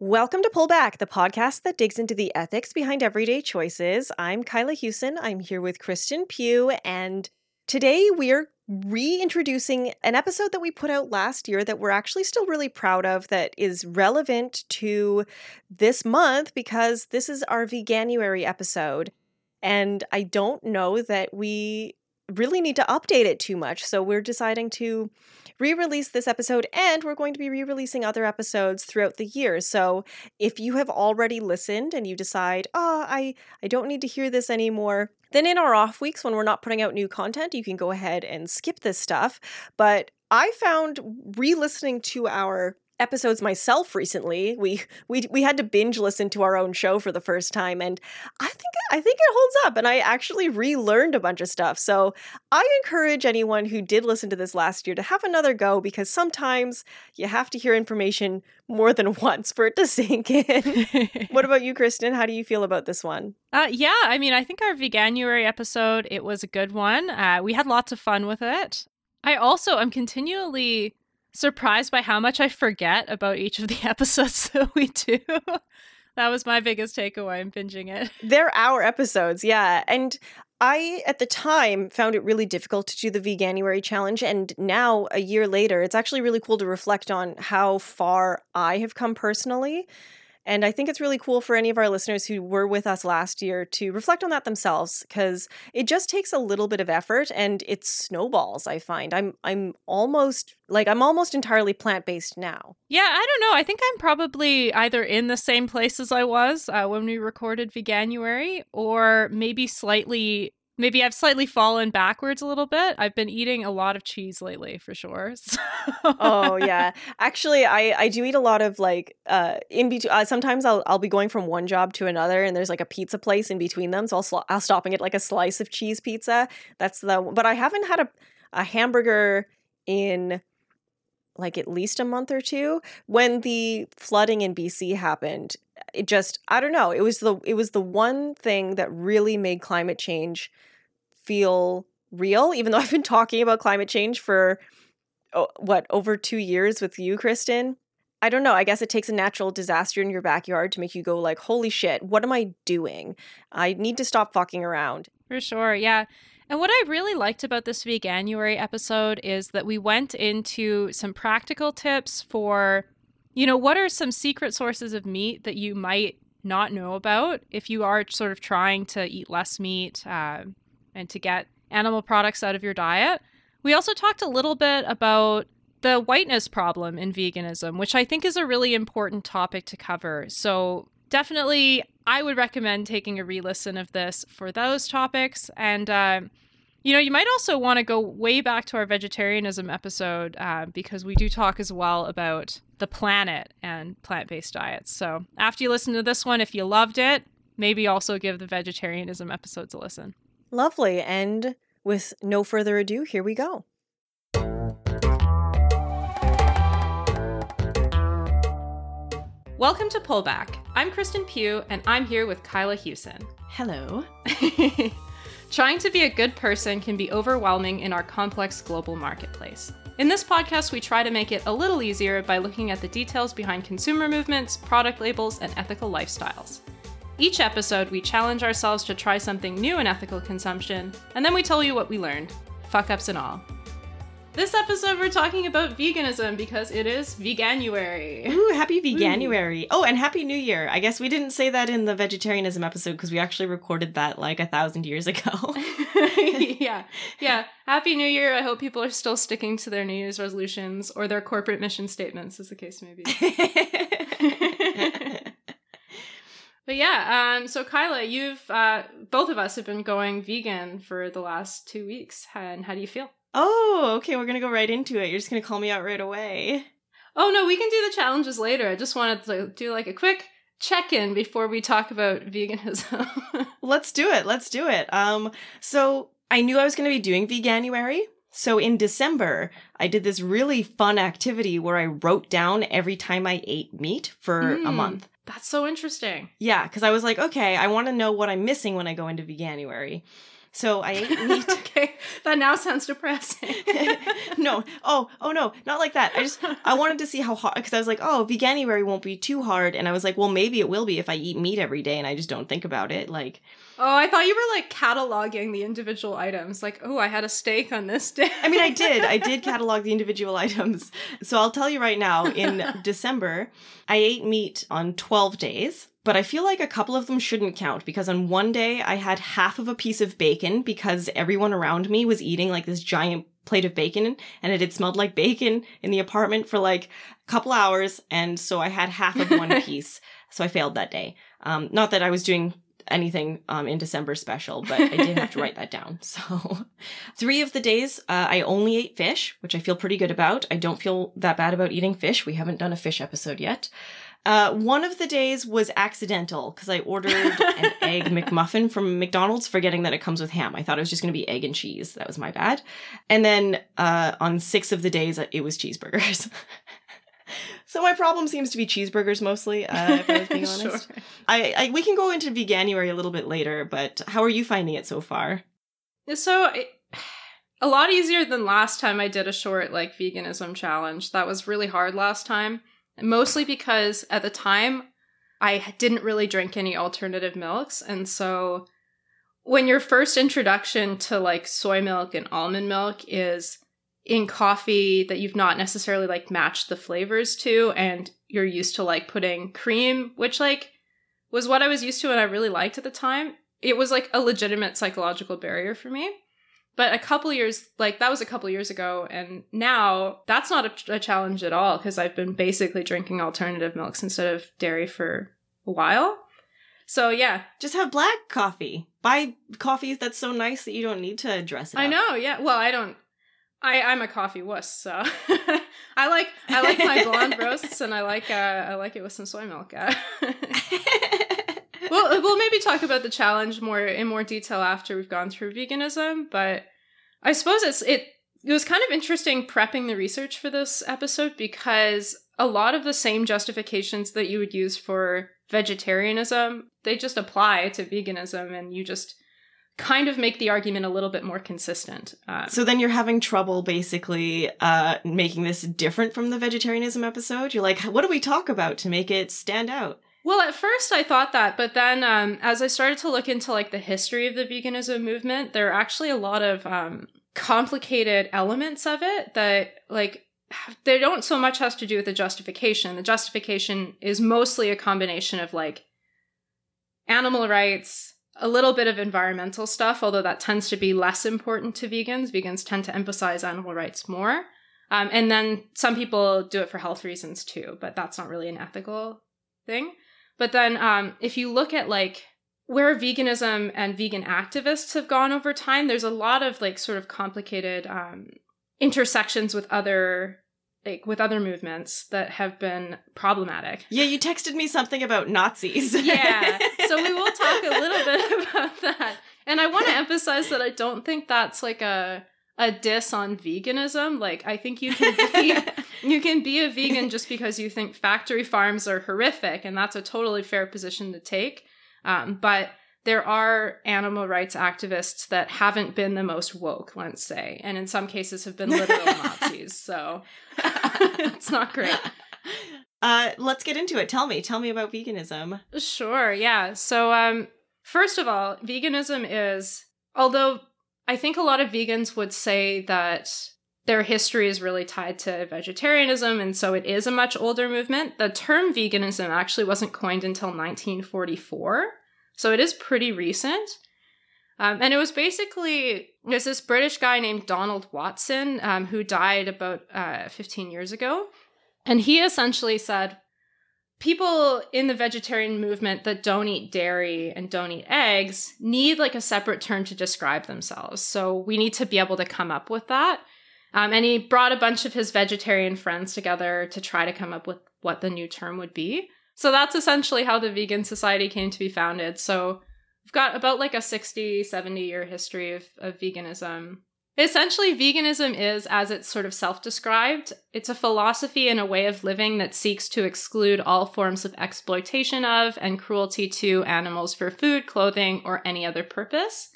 Welcome to Pullback, the podcast that digs into the ethics behind everyday choices. I'm Kyla Hewson. I'm here with Kristen Pugh, and today we're reintroducing an episode that we put out last year that we're actually still really proud of that is relevant to this month because this is our Veganuary episode. And I don't know that we really need to update it too much. So we're deciding to re release this episode and we're going to be re releasing other episodes throughout the year. So if you have already listened and you decide, oh, I, I don't need to hear this anymore, then in our off weeks when we're not putting out new content, you can go ahead and skip this stuff. But I found re listening to our episodes myself recently. We we we had to binge listen to our own show for the first time and I think I think it holds up and I actually relearned a bunch of stuff. So, I encourage anyone who did listen to this last year to have another go because sometimes you have to hear information more than once for it to sink in. what about you, Kristen? How do you feel about this one? Uh, yeah, I mean, I think our Veganuary episode, it was a good one. Uh, we had lots of fun with it. I also am continually surprised by how much I forget about each of the episodes that we do. that was my biggest takeaway in binging it. They're our episodes, yeah. And I, at the time, found it really difficult to do the Veganuary challenge. And now, a year later, it's actually really cool to reflect on how far I have come personally and I think it's really cool for any of our listeners who were with us last year to reflect on that themselves because it just takes a little bit of effort and it snowballs, I find. I'm I'm almost like I'm almost entirely plant-based now. Yeah, I don't know. I think I'm probably either in the same place as I was uh, when we recorded Veganuary or maybe slightly maybe I've slightly fallen backwards a little bit. I've been eating a lot of cheese lately for sure. So. oh yeah. Actually, I I do eat a lot of like uh in between uh, sometimes I'll I'll be going from one job to another and there's like a pizza place in between them, so I'll sl- I'll stop and get like a slice of cheese pizza. That's the but I haven't had a a hamburger in like at least a month or two when the flooding in BC happened it just I don't know it was the it was the one thing that really made climate change feel real even though I've been talking about climate change for what over 2 years with you Kristen? I don't know I guess it takes a natural disaster in your backyard to make you go like holy shit what am I doing? I need to stop fucking around. For sure yeah. And what I really liked about this Veganuary episode is that we went into some practical tips for, you know, what are some secret sources of meat that you might not know about if you are sort of trying to eat less meat uh, and to get animal products out of your diet. We also talked a little bit about the whiteness problem in veganism, which I think is a really important topic to cover. So, definitely I would recommend taking a re listen of this for those topics. And, uh, you know, you might also want to go way back to our vegetarianism episode uh, because we do talk as well about the planet and plant based diets. So after you listen to this one, if you loved it, maybe also give the vegetarianism episodes a listen. Lovely. And with no further ado, here we go. Welcome to Pullback. I'm Kristen Pugh, and I'm here with Kyla Hewson. Hello. Trying to be a good person can be overwhelming in our complex global marketplace. In this podcast, we try to make it a little easier by looking at the details behind consumer movements, product labels, and ethical lifestyles. Each episode, we challenge ourselves to try something new in ethical consumption, and then we tell you what we learned, fuck ups and all. This episode, we're talking about veganism because it is Veganuary. Ooh, happy Veganuary. Ooh. Oh, and Happy New Year. I guess we didn't say that in the vegetarianism episode because we actually recorded that like a thousand years ago. yeah. Yeah. Happy New Year. I hope people are still sticking to their New Year's resolutions or their corporate mission statements, as the case may be. But yeah, um, so Kyla, you've uh, both of us have been going vegan for the last two weeks, and how do you feel? Oh, okay, we're gonna go right into it. You're just gonna call me out right away. Oh no, we can do the challenges later. I just wanted to do like a quick check-in before we talk about veganism. Let's do it. Let's do it. Um, so I knew I was gonna be doing Veganuary. So in December, I did this really fun activity where I wrote down every time I ate meat for mm, a month. That's so interesting. Yeah, because I was like, okay, I want to know what I'm missing when I go into Veganuary. So I ate meat. okay, that now sounds depressing. no, oh, oh no, not like that. I just I wanted to see how hard because I was like, oh, veganuary won't be too hard, and I was like, well, maybe it will be if I eat meat every day and I just don't think about it. Like, oh, I thought you were like cataloging the individual items. Like, oh, I had a steak on this day. I mean, I did, I did catalog the individual items. So I'll tell you right now, in December, I ate meat on twelve days but I feel like a couple of them shouldn't count because on one day I had half of a piece of bacon because everyone around me was eating like this giant plate of bacon and it had smelled like bacon in the apartment for like a couple hours. And so I had half of one piece. So I failed that day. Um, not that I was doing anything um, in December special, but I did have to write that down. So, three of the days uh, I only ate fish, which I feel pretty good about. I don't feel that bad about eating fish. We haven't done a fish episode yet. Uh, one of the days was accidental because I ordered an egg McMuffin from McDonald's, forgetting that it comes with ham. I thought it was just going to be egg and cheese. That was my bad. And then uh, on six of the days, it was cheeseburgers. so my problem seems to be cheeseburgers mostly. Uh, if I was being honest, sure. I, I we can go into veganuary a little bit later. But how are you finding it so far? So. It- a lot easier than last time I did a short like veganism challenge. That was really hard last time mostly because at the time I didn't really drink any alternative milks. And so when your first introduction to like soy milk and almond milk is in coffee that you've not necessarily like matched the flavors to and you're used to like putting cream, which like was what I was used to and I really liked at the time. It was like a legitimate psychological barrier for me. But a couple years, like that was a couple years ago, and now that's not a, a challenge at all because I've been basically drinking alternative milks instead of dairy for a while. So yeah, just have black coffee. Buy coffees that's so nice that you don't need to dress it. I up. know. Yeah. Well, I don't. I I'm a coffee wuss, so I like I like my blonde roasts, and I like uh I like it with some soy milk. Well, we'll maybe talk about the challenge more in more detail after we've gone through veganism, but I suppose it's it it was kind of interesting prepping the research for this episode because a lot of the same justifications that you would use for vegetarianism, they just apply to veganism and you just kind of make the argument a little bit more consistent. Um, so then you're having trouble basically uh, making this different from the vegetarianism episode. You're like, what do we talk about to make it stand out? Well, at first I thought that, but then um, as I started to look into like the history of the veganism movement, there are actually a lot of um, complicated elements of it that like they don't so much has to do with the justification. The justification is mostly a combination of like animal rights, a little bit of environmental stuff, although that tends to be less important to vegans. Vegans tend to emphasize animal rights more. Um, and then some people do it for health reasons too, but that's not really an ethical thing. But then um, if you look at like where veganism and vegan activists have gone over time, there's a lot of like sort of complicated um, intersections with other like with other movements that have been problematic. Yeah, you texted me something about Nazis. yeah. So we will talk a little bit about that. And I want to emphasize that I don't think that's like a a diss on veganism. Like I think you can be you can be a vegan just because you think factory farms are horrific, and that's a totally fair position to take. Um, but there are animal rights activists that haven't been the most woke, let's say, and in some cases have been literal Nazis. So it's not great. Uh, let's get into it. Tell me, tell me about veganism. Sure. Yeah. So, um, first of all, veganism is, although I think a lot of vegans would say that their history is really tied to vegetarianism, and so it is a much older movement. The term veganism actually wasn't coined until 1944, so it is pretty recent. Um, and it was basically there's this British guy named Donald Watson um, who died about uh, 15 years ago, and he essentially said people in the vegetarian movement that don't eat dairy and don't eat eggs need like a separate term to describe themselves. So we need to be able to come up with that. Um, and he brought a bunch of his vegetarian friends together to try to come up with what the new term would be. So that's essentially how the Vegan Society came to be founded. So we've got about like a 60, 70 year history of, of veganism. Essentially, veganism is, as it's sort of self described, it's a philosophy and a way of living that seeks to exclude all forms of exploitation of and cruelty to animals for food, clothing, or any other purpose.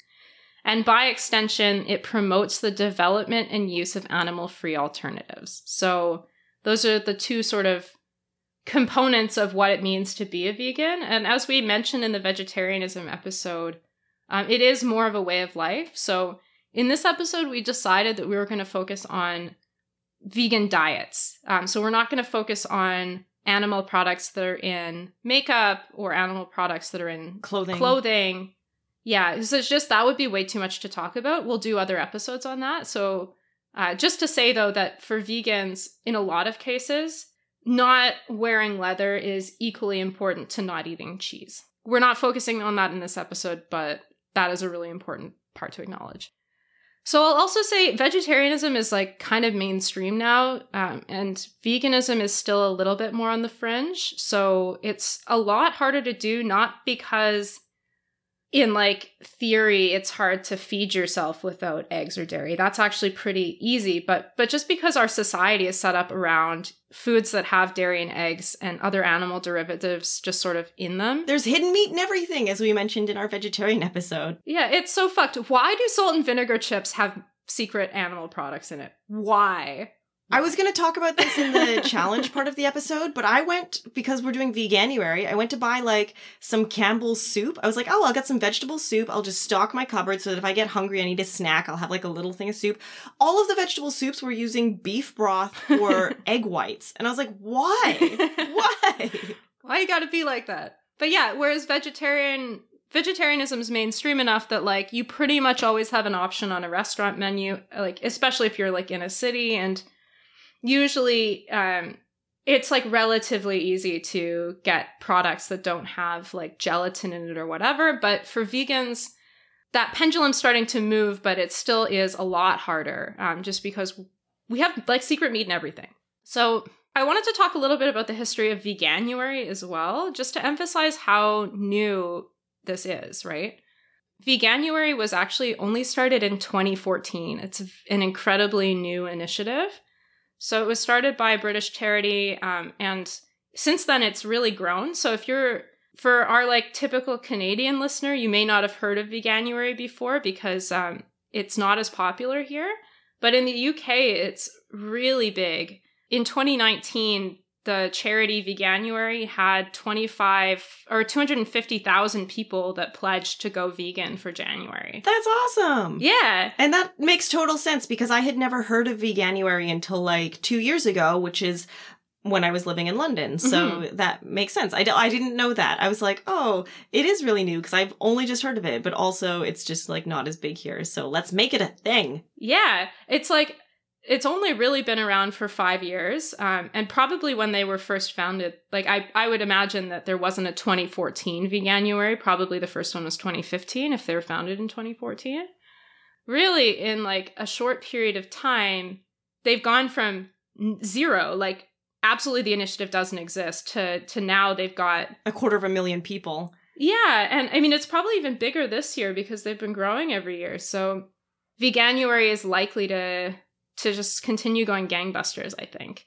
And by extension, it promotes the development and use of animal free alternatives. So, those are the two sort of components of what it means to be a vegan. And as we mentioned in the vegetarianism episode, um, it is more of a way of life. So, in this episode, we decided that we were going to focus on vegan diets. Um, so, we're not going to focus on animal products that are in makeup or animal products that are in Clothing. clothing. Yeah, so it's just that would be way too much to talk about. We'll do other episodes on that. So, uh, just to say though, that for vegans, in a lot of cases, not wearing leather is equally important to not eating cheese. We're not focusing on that in this episode, but that is a really important part to acknowledge. So I'll also say vegetarianism is like kind of mainstream now, um, and veganism is still a little bit more on the fringe. So it's a lot harder to do, not because in like theory it's hard to feed yourself without eggs or dairy. That's actually pretty easy but but just because our society is set up around foods that have dairy and eggs and other animal derivatives just sort of in them. There's hidden meat and everything, as we mentioned in our vegetarian episode. yeah it's so fucked. Why do salt and vinegar chips have secret animal products in it? Why I was going to talk about this in the challenge part of the episode, but I went because we're doing veganuary. I went to buy like some Campbell's soup. I was like, oh, I'll get some vegetable soup. I'll just stock my cupboard so that if I get hungry, I need a snack, I'll have like a little thing of soup. All of the vegetable soups were using beef broth or egg whites, and I was like, why? Why? why you gotta be like that but yeah whereas vegetarian vegetarianism is mainstream enough that like you pretty much always have an option on a restaurant menu like especially if you're like in a city and usually um it's like relatively easy to get products that don't have like gelatin in it or whatever but for vegans that pendulum's starting to move but it still is a lot harder um, just because we have like secret meat and everything so I wanted to talk a little bit about the history of veganuary as well, just to emphasize how new this is, right? Veganuary was actually only started in 2014. It's an incredibly new initiative. So it was started by a British charity, um, and since then it's really grown. So if you're for our like typical Canadian listener, you may not have heard of Veganuary before because um, it's not as popular here. But in the UK, it's really big in 2019 the charity veganuary had 25 or 250,000 people that pledged to go vegan for January. That's awesome. Yeah. And that makes total sense because I had never heard of Veganuary until like two years ago, which is when I was living in London. So Mhm. that makes sense. I, d- I didn't know that. I was like, oh, it is really new because I've only just heard of it, but also it's just like not as big here. So let's make it a thing. Yeah. It's like it's only really been around for five years. Um, and probably when they were first founded, like I, I would imagine that there wasn't a 2014 Veganuary. Probably the first one was 2015 if they were founded in 2014. Really, in like a short period of time, they've gone from zero, like absolutely the initiative doesn't exist, to to now they've got A quarter of a million people. yeah, and I mean it's probably even bigger this year because they've been growing every year. So Veganuary is likely to to just continue going gangbusters, I think.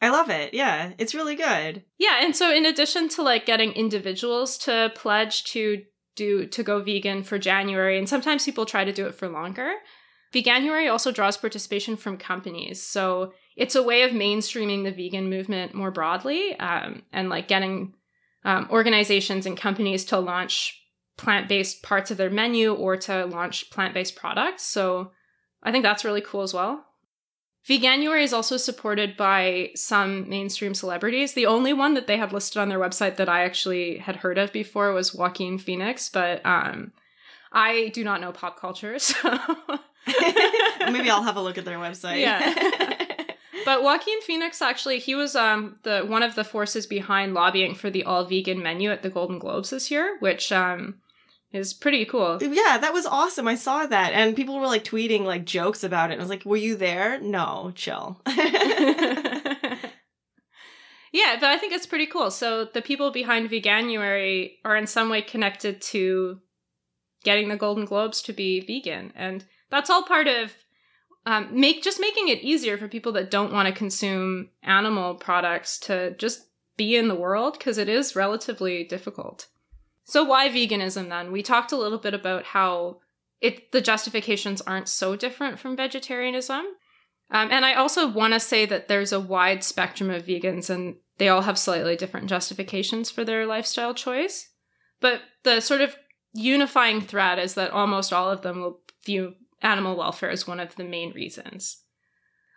I love it. Yeah, it's really good. Yeah, and so in addition to like getting individuals to pledge to do to go vegan for January, and sometimes people try to do it for longer, Veganuary also draws participation from companies. So it's a way of mainstreaming the vegan movement more broadly, um, and like getting um, organizations and companies to launch plant-based parts of their menu or to launch plant-based products. So I think that's really cool as well. Veganuary is also supported by some mainstream celebrities. The only one that they had listed on their website that I actually had heard of before was Joaquin Phoenix, but um, I do not know pop culture, so. Maybe I'll have a look at their website. Yeah. But Joaquin Phoenix actually, he was um the one of the forces behind lobbying for the all vegan menu at the Golden Globes this year, which um is pretty cool. Yeah, that was awesome. I saw that. And people were like tweeting like jokes about it. And I was like, were you there? No, chill. yeah, but I think it's pretty cool. So the people behind Veganuary are in some way connected to getting the Golden Globes to be vegan, and that's all part of um, make just making it easier for people that don't want to consume animal products to just be in the world because it is relatively difficult. So why veganism then? We talked a little bit about how it the justifications aren't so different from vegetarianism. Um, and I also want to say that there's a wide spectrum of vegans, and they all have slightly different justifications for their lifestyle choice. But the sort of unifying thread is that almost all of them will view animal welfare as one of the main reasons.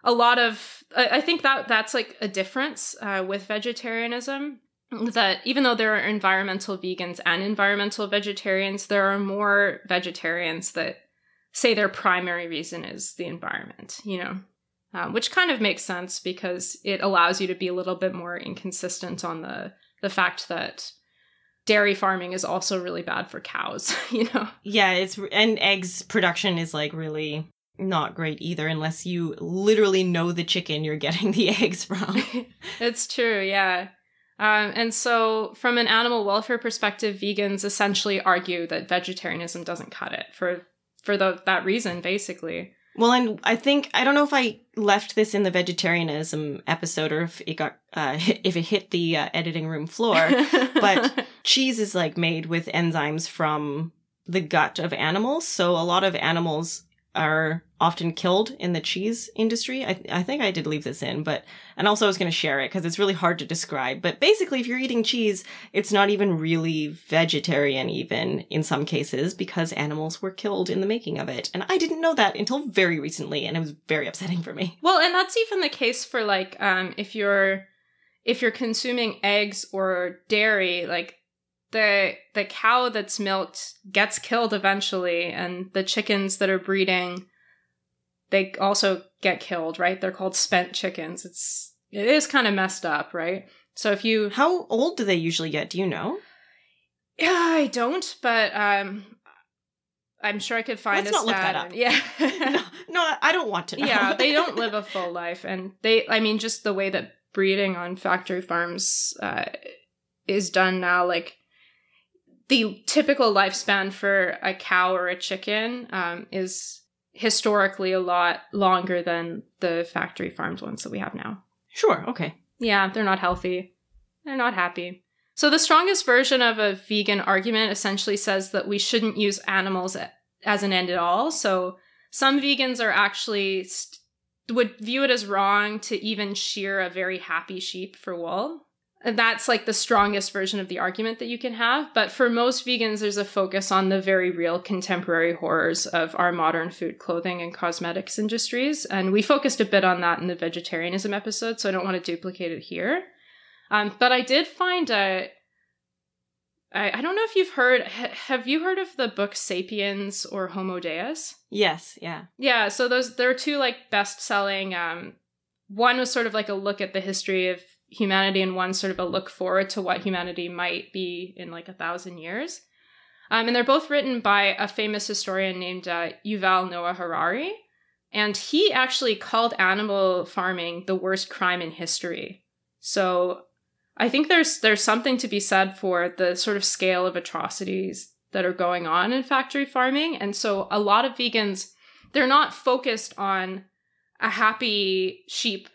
A lot of, I, think that that's like a difference uh, with vegetarianism. That even though there are environmental vegans and environmental vegetarians, there are more vegetarians that say their primary reason is the environment, you know, um, which kind of makes sense because it allows you to be a little bit more inconsistent on the the fact that dairy farming is also really bad for cows, you know? Yeah, it's and eggs production is like really not great either unless you literally know the chicken you're getting the eggs from. it's true, yeah. Um, and so, from an animal welfare perspective, vegans essentially argue that vegetarianism doesn't cut it for for the, that reason, basically. Well, and I think I don't know if I left this in the vegetarianism episode or if it got uh, if it hit the uh, editing room floor, but cheese is like made with enzymes from the gut of animals. So a lot of animals are often killed in the cheese industry. I, I think I did leave this in, but, and also I was going to share it because it's really hard to describe. But basically, if you're eating cheese, it's not even really vegetarian, even in some cases, because animals were killed in the making of it. And I didn't know that until very recently, and it was very upsetting for me. Well, and that's even the case for like, um, if you're, if you're consuming eggs or dairy, like the the cow that's milked gets killed eventually and the chickens that are breeding they also get killed right? They're called spent chickens. It's it is kind of messed up right? So if you how old do they usually get? Do you know? Yeah i don't but um i'm sure i could find Let's a not stat look that up. yeah. No, no i don't want to know. yeah they don't live a full life and they i mean just the way that breeding on factory farms uh, is done now like the typical lifespan for a cow or a chicken um, is historically a lot longer than the factory farmed ones that we have now. Sure, okay. Yeah, they're not healthy. They're not happy. So, the strongest version of a vegan argument essentially says that we shouldn't use animals as an end at all. So, some vegans are actually st- would view it as wrong to even shear a very happy sheep for wool. And that's like the strongest version of the argument that you can have. But for most vegans, there's a focus on the very real contemporary horrors of our modern food, clothing, and cosmetics industries. And we focused a bit on that in the vegetarianism episode, so I don't want to duplicate it here. Um, but I did find a. I, I don't know if you've heard. Ha, have you heard of the book *Sapiens* or *Homo Deus*? Yes. Yeah. Yeah. So those there are two like best-selling. Um, one was sort of like a look at the history of humanity and one sort of a look forward to what humanity might be in like a thousand years. Um, and they're both written by a famous historian named uh, Yuval Noah Harari. And he actually called animal farming the worst crime in history. So I think there's there's something to be said for the sort of scale of atrocities that are going on in factory farming. And so a lot of vegans, they're not focused on a happy sheep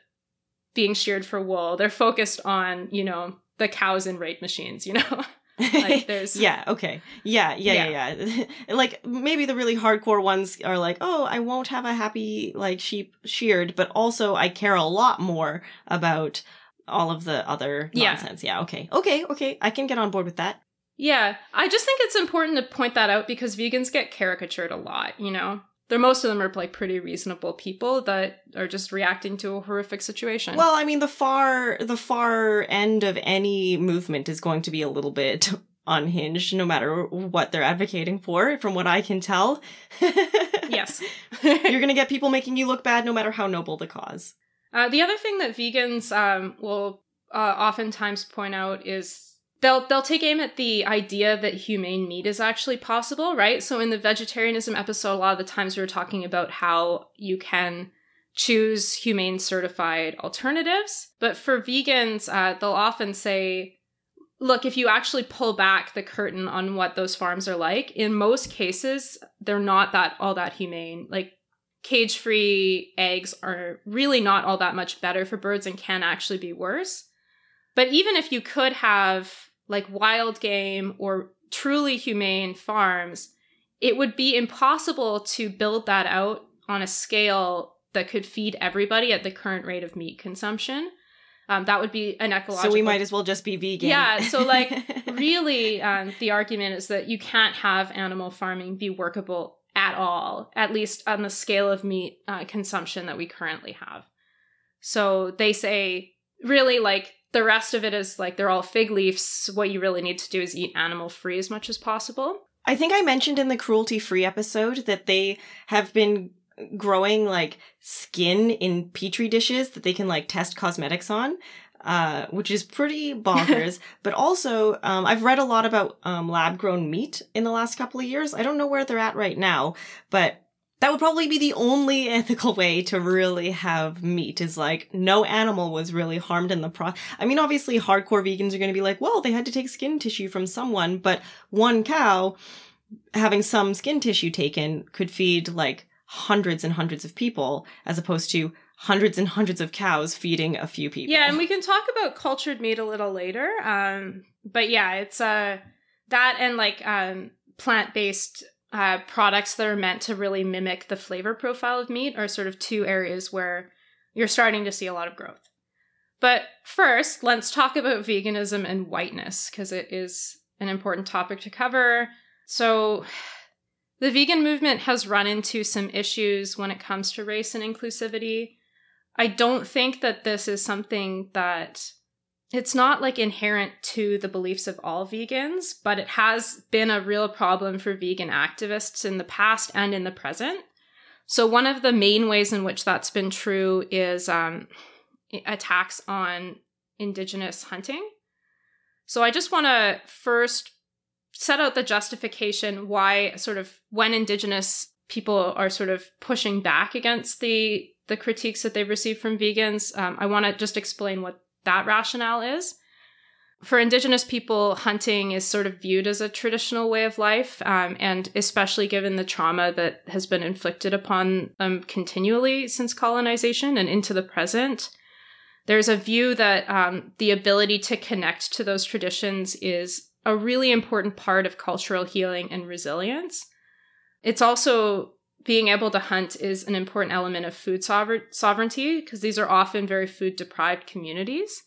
being sheared for wool. They're focused on, you know, the cows and rape machines, you know? like there's Yeah, okay. Yeah, yeah, yeah, yeah. yeah. like maybe the really hardcore ones are like, "Oh, I won't have a happy like sheep sheared, but also I care a lot more about all of the other nonsense." Yeah, yeah okay. Okay, okay. I can get on board with that. Yeah, I just think it's important to point that out because vegans get caricatured a lot, you know? They're most of them are like pretty reasonable people that are just reacting to a horrific situation. Well, I mean the far the far end of any movement is going to be a little bit unhinged no matter what they're advocating for from what I can tell. yes. You're going to get people making you look bad no matter how noble the cause. Uh, the other thing that vegans um, will uh, oftentimes point out is they'll they'll take aim at the idea that humane meat is actually possible, right? So in the vegetarianism episode, a lot of the times we were talking about how you can choose humane certified alternatives, but for vegans, uh, they'll often say. Look, if you actually pull back the curtain on what those farms are like, in most cases, they're not that all that humane. Like cage free eggs are really not all that much better for birds and can actually be worse. But even if you could have like wild game or truly humane farms, it would be impossible to build that out on a scale that could feed everybody at the current rate of meat consumption. Um, that would be an ecological. So we might as well just be vegan. Yeah. So like, really, um, the argument is that you can't have animal farming be workable at all, at least on the scale of meat uh, consumption that we currently have. So they say, really, like the rest of it is like they're all fig leaves. What you really need to do is eat animal free as much as possible. I think I mentioned in the cruelty free episode that they have been growing like skin in petri dishes that they can like test cosmetics on. Uh, which is pretty bonkers. but also, um, I've read a lot about um, lab grown meat in the last couple of years. I don't know where they're at right now, but that would probably be the only ethical way to really have meat is like no animal was really harmed in the process. I mean obviously hardcore vegans are going to be like, "Well, they had to take skin tissue from someone, but one cow having some skin tissue taken could feed like hundreds and hundreds of people as opposed to hundreds and hundreds of cows feeding a few people. Yeah, and we can talk about cultured meat a little later. Um, but yeah, it's uh that and like um plant-based uh, products that are meant to really mimic the flavor profile of meat are sort of two areas where you're starting to see a lot of growth. But first, let's talk about veganism and whiteness because it is an important topic to cover. So, the vegan movement has run into some issues when it comes to race and inclusivity. I don't think that this is something that it's not like inherent to the beliefs of all vegans, but it has been a real problem for vegan activists in the past and in the present. So, one of the main ways in which that's been true is um, attacks on indigenous hunting. So, I just want to first set out the justification why, sort of, when indigenous people are sort of pushing back against the the critiques that they've received from vegans. Um, I want to just explain what that rationale is. For Indigenous people, hunting is sort of viewed as a traditional way of life, um, and especially given the trauma that has been inflicted upon them continually since colonization and into the present, there's a view that um, the ability to connect to those traditions is a really important part of cultural healing and resilience. It's also being able to hunt is an important element of food sover- sovereignty because these are often very food deprived communities.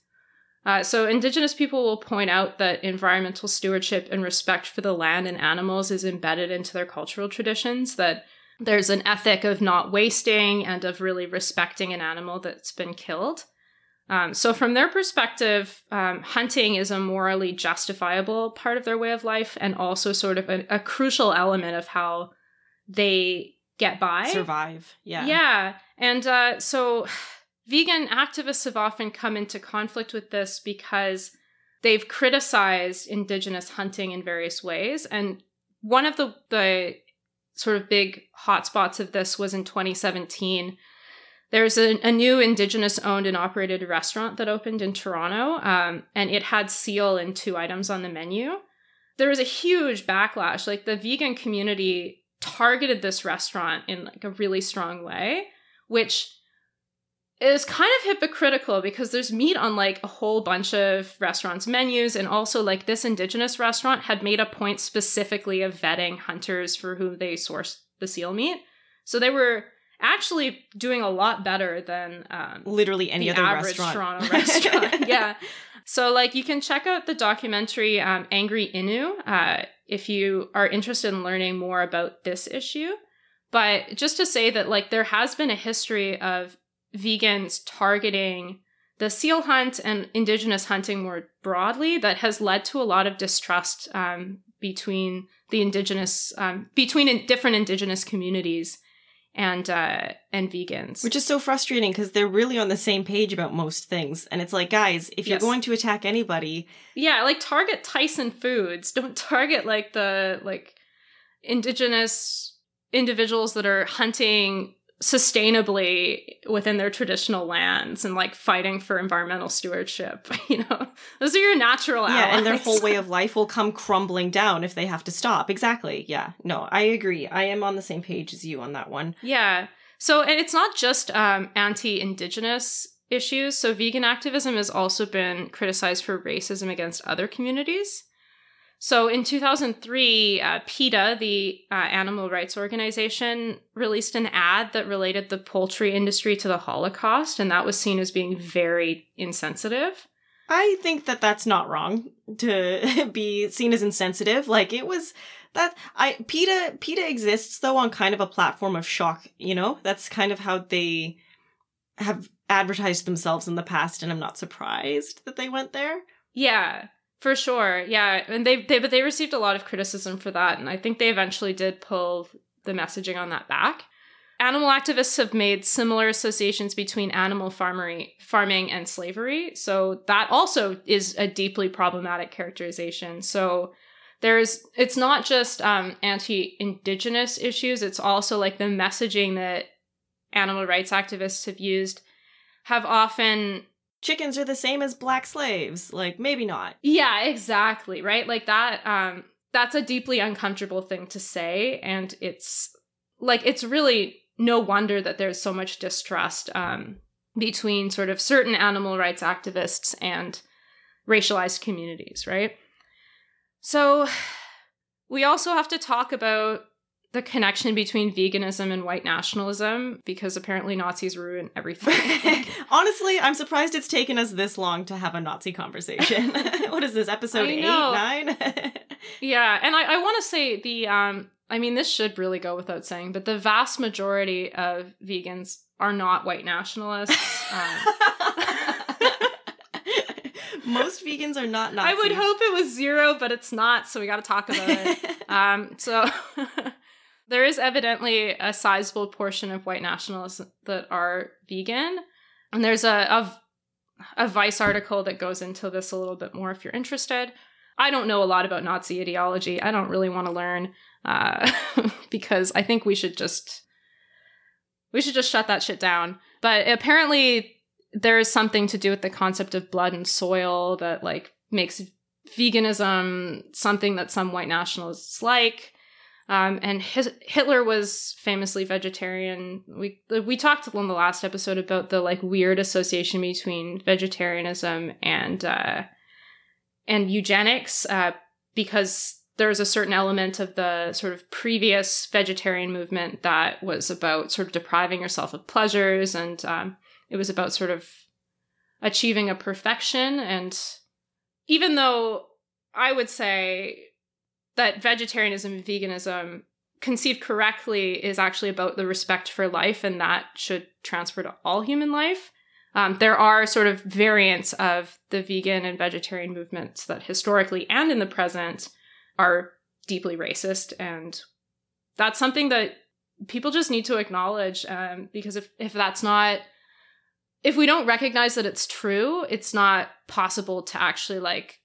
Uh, so, Indigenous people will point out that environmental stewardship and respect for the land and animals is embedded into their cultural traditions, that there's an ethic of not wasting and of really respecting an animal that's been killed. Um, so, from their perspective, um, hunting is a morally justifiable part of their way of life and also sort of a, a crucial element of how they get by, survive. Yeah. Yeah. And uh, so vegan activists have often come into conflict with this because they've criticized indigenous hunting in various ways. And one of the, the sort of big hotspots of this was in 2017. There's a, a new indigenous owned and operated restaurant that opened in Toronto, um, and it had seal and two items on the menu. There was a huge backlash. Like the vegan community targeted this restaurant in like a really strong way, which is kind of hypocritical because there's meat on like a whole bunch of restaurants' menus, and also like this indigenous restaurant had made a point specifically of vetting hunters for whom they source the seal meat. So they were actually doing a lot better than um, literally any other average restaurant. Toronto restaurant. yeah. So like you can check out the documentary um, Angry Inuk. Uh, if you are interested in learning more about this issue. But just to say that, like, there has been a history of vegans targeting the seal hunt and indigenous hunting more broadly that has led to a lot of distrust um, between the indigenous, um, between different indigenous communities and uh and vegans. Which is so frustrating because they're really on the same page about most things. And it's like guys if you're going to attack anybody yeah like target tyson foods. Don't target like the like indigenous individuals that are hunting sustainably within their traditional lands and like fighting for environmental stewardship you know those are your natural allies. yeah and their whole way of life will come crumbling down if they have to stop exactly yeah no i agree i am on the same page as you on that one Yeah. So and it's not just um, anti-indigenous issues. So vegan activism has also been criticized for racism against other communities. So in 2003, uh, PETA, the uh, animal rights organization, released an ad that related the poultry industry to the Holocaust, and that was seen as being very insensitive. I think that that's not wrong to be seen as insensitive. Like it was that I PETA PETA exists though on kind of a platform of shock, you know? That's kind of how they have advertised themselves in the past and I'm not surprised that they went there. Yeah. For sure, yeah, and they they but they received a lot of criticism for that, and I think they eventually did pull the messaging on that back. Animal activists have made similar associations between animal farmery, farming and slavery, so that also is a deeply problematic characterization. So there's it's not just um, anti-indigenous issues; it's also like the messaging that animal rights activists have used have often chickens are the same as black slaves. Like maybe not. Yeah, exactly, right? Like that um that's a deeply uncomfortable thing to say and it's like it's really no wonder that there's so much distrust um between sort of certain animal rights activists and racialized communities, right? So we also have to talk about the connection between veganism and white nationalism because apparently Nazis ruin everything. Honestly, I'm surprised it's taken us this long to have a Nazi conversation. what is this episode eight, nine? yeah, and I, I want to say the um, I mean this should really go without saying, but the vast majority of vegans are not white nationalists. Um, Most vegans are not Nazis. I would hope it was zero, but it's not, so we got to talk about it. um, so there is evidently a sizable portion of white nationalists that are vegan. And there's a, a, a Vice article that goes into this a little bit more if you're interested. I don't know a lot about Nazi ideology. I don't really want to learn uh, because I think we should just we should just shut that shit down. But apparently, there is something to do with the concept of blood and soil that like makes veganism something that some white nationalists like. Um, and his, Hitler was famously vegetarian. We we talked in the last episode about the like weird association between vegetarianism and uh, and eugenics, uh, because there's a certain element of the sort of previous vegetarian movement that was about sort of depriving yourself of pleasures, and um, it was about sort of achieving a perfection. And even though I would say that vegetarianism and veganism conceived correctly is actually about the respect for life and that should transfer to all human life. Um, there are sort of variants of the vegan and vegetarian movements that historically and in the present are deeply racist and that's something that people just need to acknowledge um, because if, if that's not if we don't recognize that it's true it's not possible to actually like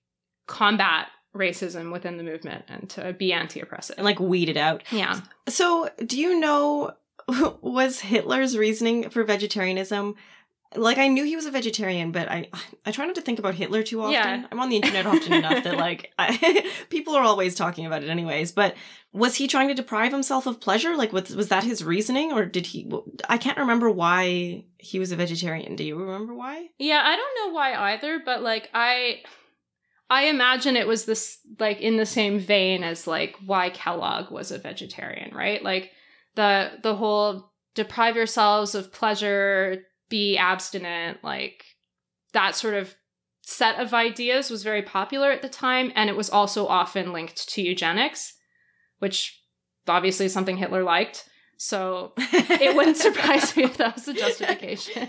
combat racism within the movement and to be anti-oppressive and like weed it out. Yeah. So, do you know was Hitler's reasoning for vegetarianism? Like I knew he was a vegetarian, but I I try not to think about Hitler too often. Yeah. I'm on the internet often enough that like I, people are always talking about it anyways. But was he trying to deprive himself of pleasure? Like was was that his reasoning, or did he? I can't remember why he was a vegetarian. Do you remember why? Yeah, I don't know why either. But like I I imagine it was this like in the same vein as like why Kellogg was a vegetarian, right? Like the the whole deprive yourselves of pleasure, be abstinent, like that sort of set of ideas was very popular at the time and it was also often linked to eugenics, which obviously is something Hitler liked. So it wouldn't surprise me if that was the justification.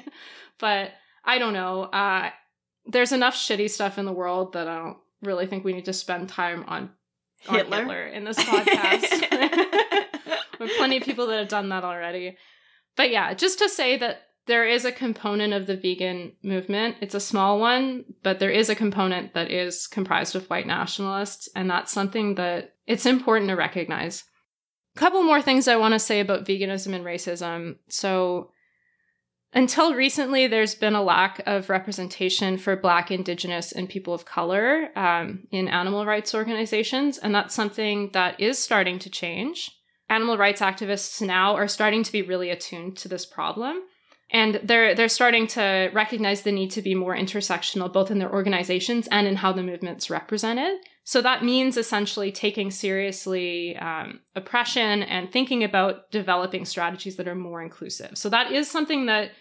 but I don't know. Uh there's enough shitty stuff in the world that I don't really think we need to spend time on, on Hitler? Hitler in this podcast. there are plenty of people that have done that already. But yeah, just to say that there is a component of the vegan movement. It's a small one, but there is a component that is comprised of white nationalists, and that's something that it's important to recognize. A couple more things I want to say about veganism and racism. So, until recently, there's been a lack of representation for Black, Indigenous, and people of color um, in animal rights organizations, and that's something that is starting to change. Animal rights activists now are starting to be really attuned to this problem. and they're they're starting to recognize the need to be more intersectional both in their organizations and in how the movement's represented so that means essentially taking seriously um, oppression and thinking about developing strategies that are more inclusive so that is something that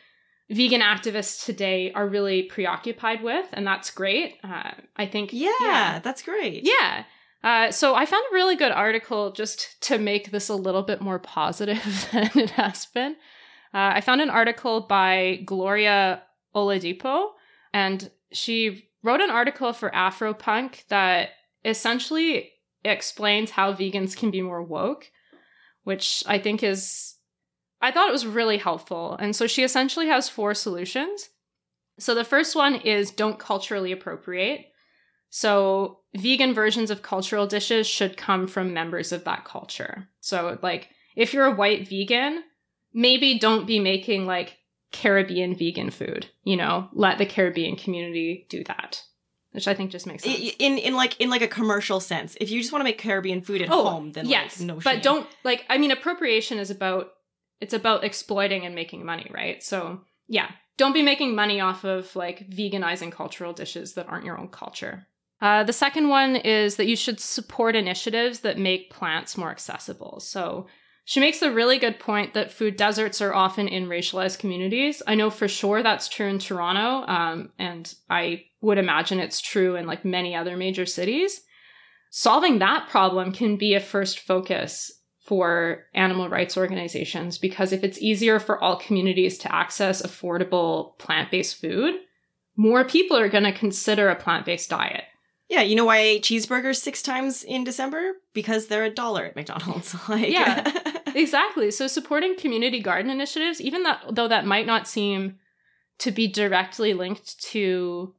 vegan activists today are really preoccupied with and that's great. Uh, i think yeah, yeah. that's great. Yeah. Uh, so I found a really good article just to make this a little bit more positive than it has been. Uh, I found an article by Gloria Oladipo, and she wrote an article for Afropunk that essentially explains how vegans can be more woke, which I think is, I thought it was really helpful. And so she essentially has four solutions. So the first one is don't culturally appropriate. So vegan versions of cultural dishes should come from members of that culture. So, like, if you're a white vegan, maybe don't be making like Caribbean vegan food. You know, let the Caribbean community do that, which I think just makes sense. In in like in like a commercial sense, if you just want to make Caribbean food at oh, home, then yes, like, no. But shame. don't like. I mean, appropriation is about it's about exploiting and making money, right? So yeah, don't be making money off of like veganizing cultural dishes that aren't your own culture. Uh, the second one is that you should support initiatives that make plants more accessible. So she makes the really good point that food deserts are often in racialized communities. I know for sure that's true in Toronto, um, and I would imagine it's true in like many other major cities. Solving that problem can be a first focus for animal rights organizations because if it's easier for all communities to access affordable plant based food, more people are going to consider a plant based diet. Yeah, you know why I ate cheeseburgers six times in December? Because they're a dollar at McDonald's. like, yeah, exactly. So supporting community garden initiatives, even that though that might not seem to be directly linked to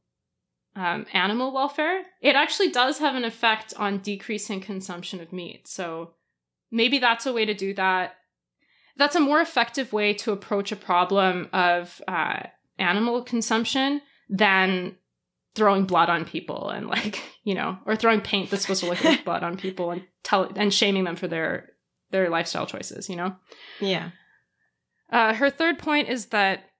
um, animal welfare, it actually does have an effect on decreasing consumption of meat. So maybe that's a way to do that. That's a more effective way to approach a problem of uh, animal consumption than throwing blood on people and like you know or throwing paint that's supposed to look like blood on people and tell and shaming them for their their lifestyle choices you know? Yeah. Uh, her third point is that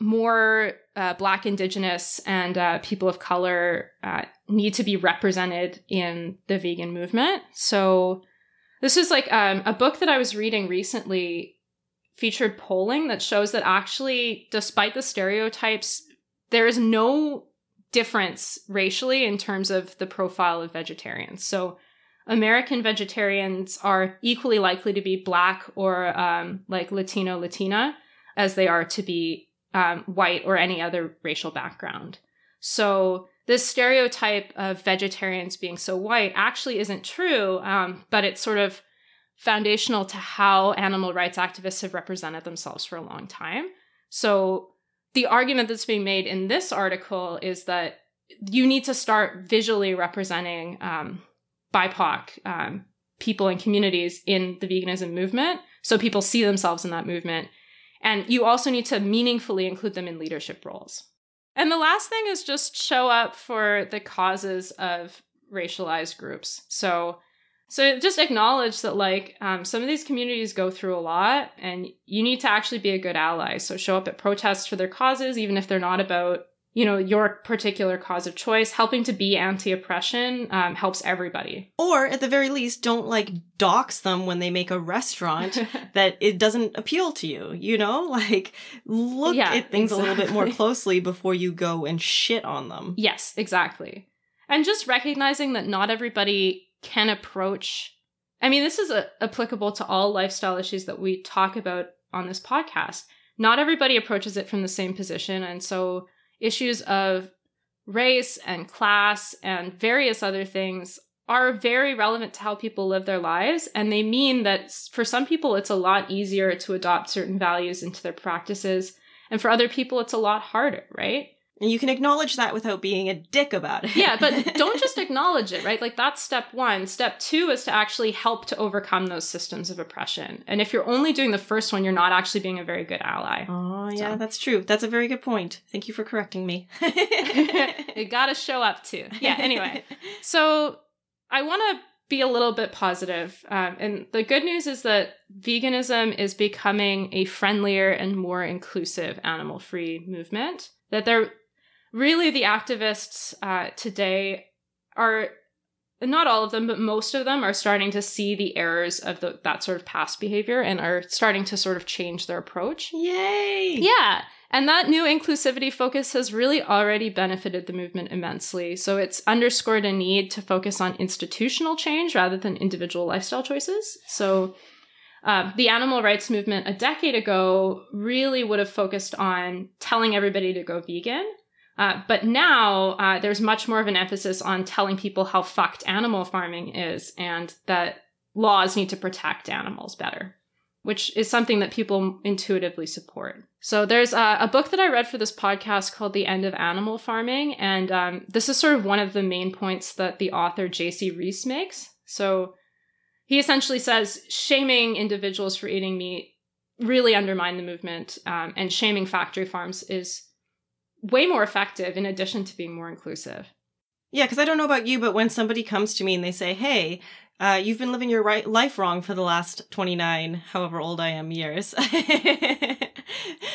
more uh, black indigenous and uh, people of color uh, need to be represented in the vegan movement. So this is like um, a book that i was reading recently featured polling that shows that actually despite the stereotypes there is no difference racially in terms of the profile of vegetarians. So American vegetarians are equally likely to be black or um, like Latino, Latina as they are to be um, white or any other racial background. So this stereotype of vegetarians being so white actually isn't true, um, but it's sort of foundational to how animal rights activists have represented themselves for a long time. So the argument that's being made in this article is that you need to start visually representing um, BIPOC um, people and communities in the veganism movement so people see themselves in that movement. And you also need to meaningfully include them in leadership roles. And the last thing is just show up for the causes of racialized groups. So so just acknowledge that like um, some of these communities go through a lot and you need to actually be a good ally. So show up at protests for their causes, even if they're not about, you know, your particular cause of choice. Helping to be anti-oppression um, helps everybody. Or at the very least, don't like dox them when they make a restaurant that it doesn't appeal to you. You know, like look yeah, at things exactly. a little bit more closely before you go and shit on them. Yes, exactly. And just recognizing that not everybody can approach I mean, this is a, applicable to all lifestyle issues that we talk about on this podcast. Not everybody approaches it from the same position. And so issues of race and class and various other things are very relevant to how people live their lives. And they mean that for some people, it's a lot easier to adopt certain values into their practices. And for other people, it's a lot harder, right? And you can acknowledge that without being a dick about it. yeah, but don't just acknowledge it, right? Like that's step one. Step two is to actually help to overcome those systems of oppression. And if you're only doing the first one, you're not actually being a very good ally. Oh, yeah, so. that's true. That's a very good point. Thank you for correcting me. you gotta show up too. Yeah, anyway. So I want to be a little bit positive. Um, and the good news is that veganism is becoming a friendlier and more inclusive animal free movement. That they're really the activists uh, today are not all of them, but most of them are starting to see the errors of the, that sort of past behavior and are starting to sort of change their approach. Yay! Yeah. And that new inclusivity focus has really already benefited the movement immensely. So it's underscored a need to focus on institutional change rather than individual lifestyle choices. So uh, the animal rights movement a decade ago really would have focused on telling everybody to go vegan. Uh, but now uh, there's much more of an emphasis on telling people how fucked animal farming is and that laws need to protect animals better which is something that people intuitively support. So there's a, a, book that I read for this podcast called The End of Animal Farming. And um, this is sort of one of the main points that the author Jacy Reese makes. So he essentially says shaming individuals for eating meat really undermine the movement, um, and shaming factory farms is way more effective in addition to being more inclusive. Yeah, because I don't know about you, but when somebody comes to me and they say, hey, uh, you've been living your right life wrong for the last 29, however old I am, years.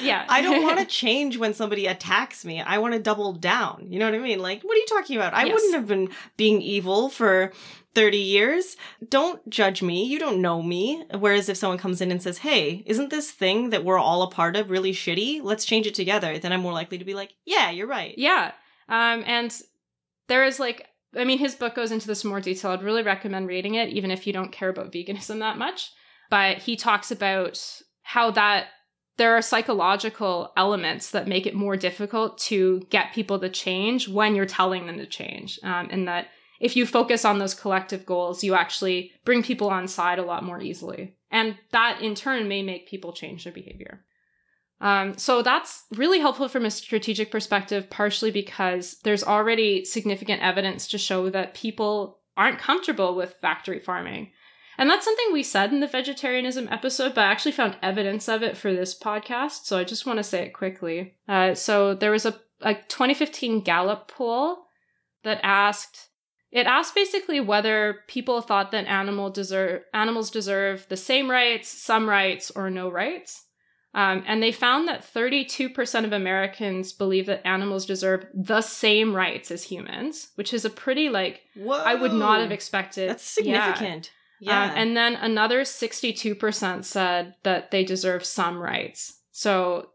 yeah. I don't want to change when somebody attacks me. I want to double down. You know what I mean? Like, what are you talking about? I yes. wouldn't have been being evil for 30 years. Don't judge me. You don't know me. Whereas if someone comes in and says, hey, isn't this thing that we're all a part of really shitty? Let's change it together. Then I'm more likely to be like, yeah, you're right. Yeah. Um, and there is like I mean, his book goes into this more detail. I'd really recommend reading it, even if you don't care about veganism that much. But he talks about how that there are psychological elements that make it more difficult to get people to change when you're telling them to change. Um, and that if you focus on those collective goals, you actually bring people on side a lot more easily. And that in turn may make people change their behavior. Um, so that's really helpful from a strategic perspective, partially because there's already significant evidence to show that people aren't comfortable with factory farming. And that's something we said in the vegetarianism episode, but I actually found evidence of it for this podcast. So I just want to say it quickly. Uh, so there was a, a 2015 Gallup poll that asked, it asked basically whether people thought that animal deserve, animals deserve the same rights, some rights, or no rights. Um, and they found that 32% of Americans believe that animals deserve the same rights as humans, which is a pretty, like, Whoa. I would not have expected. That's significant. Yeah. yeah. and then another 62% said that they deserve some rights. So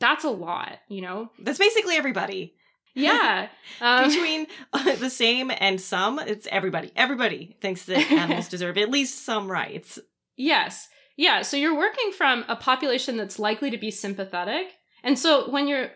that's a lot, you know? That's basically everybody. Yeah. Um, Between uh, the same and some, it's everybody. Everybody thinks that animals deserve at least some rights. Yes. Yeah, so you're working from a population that's likely to be sympathetic. And so when you're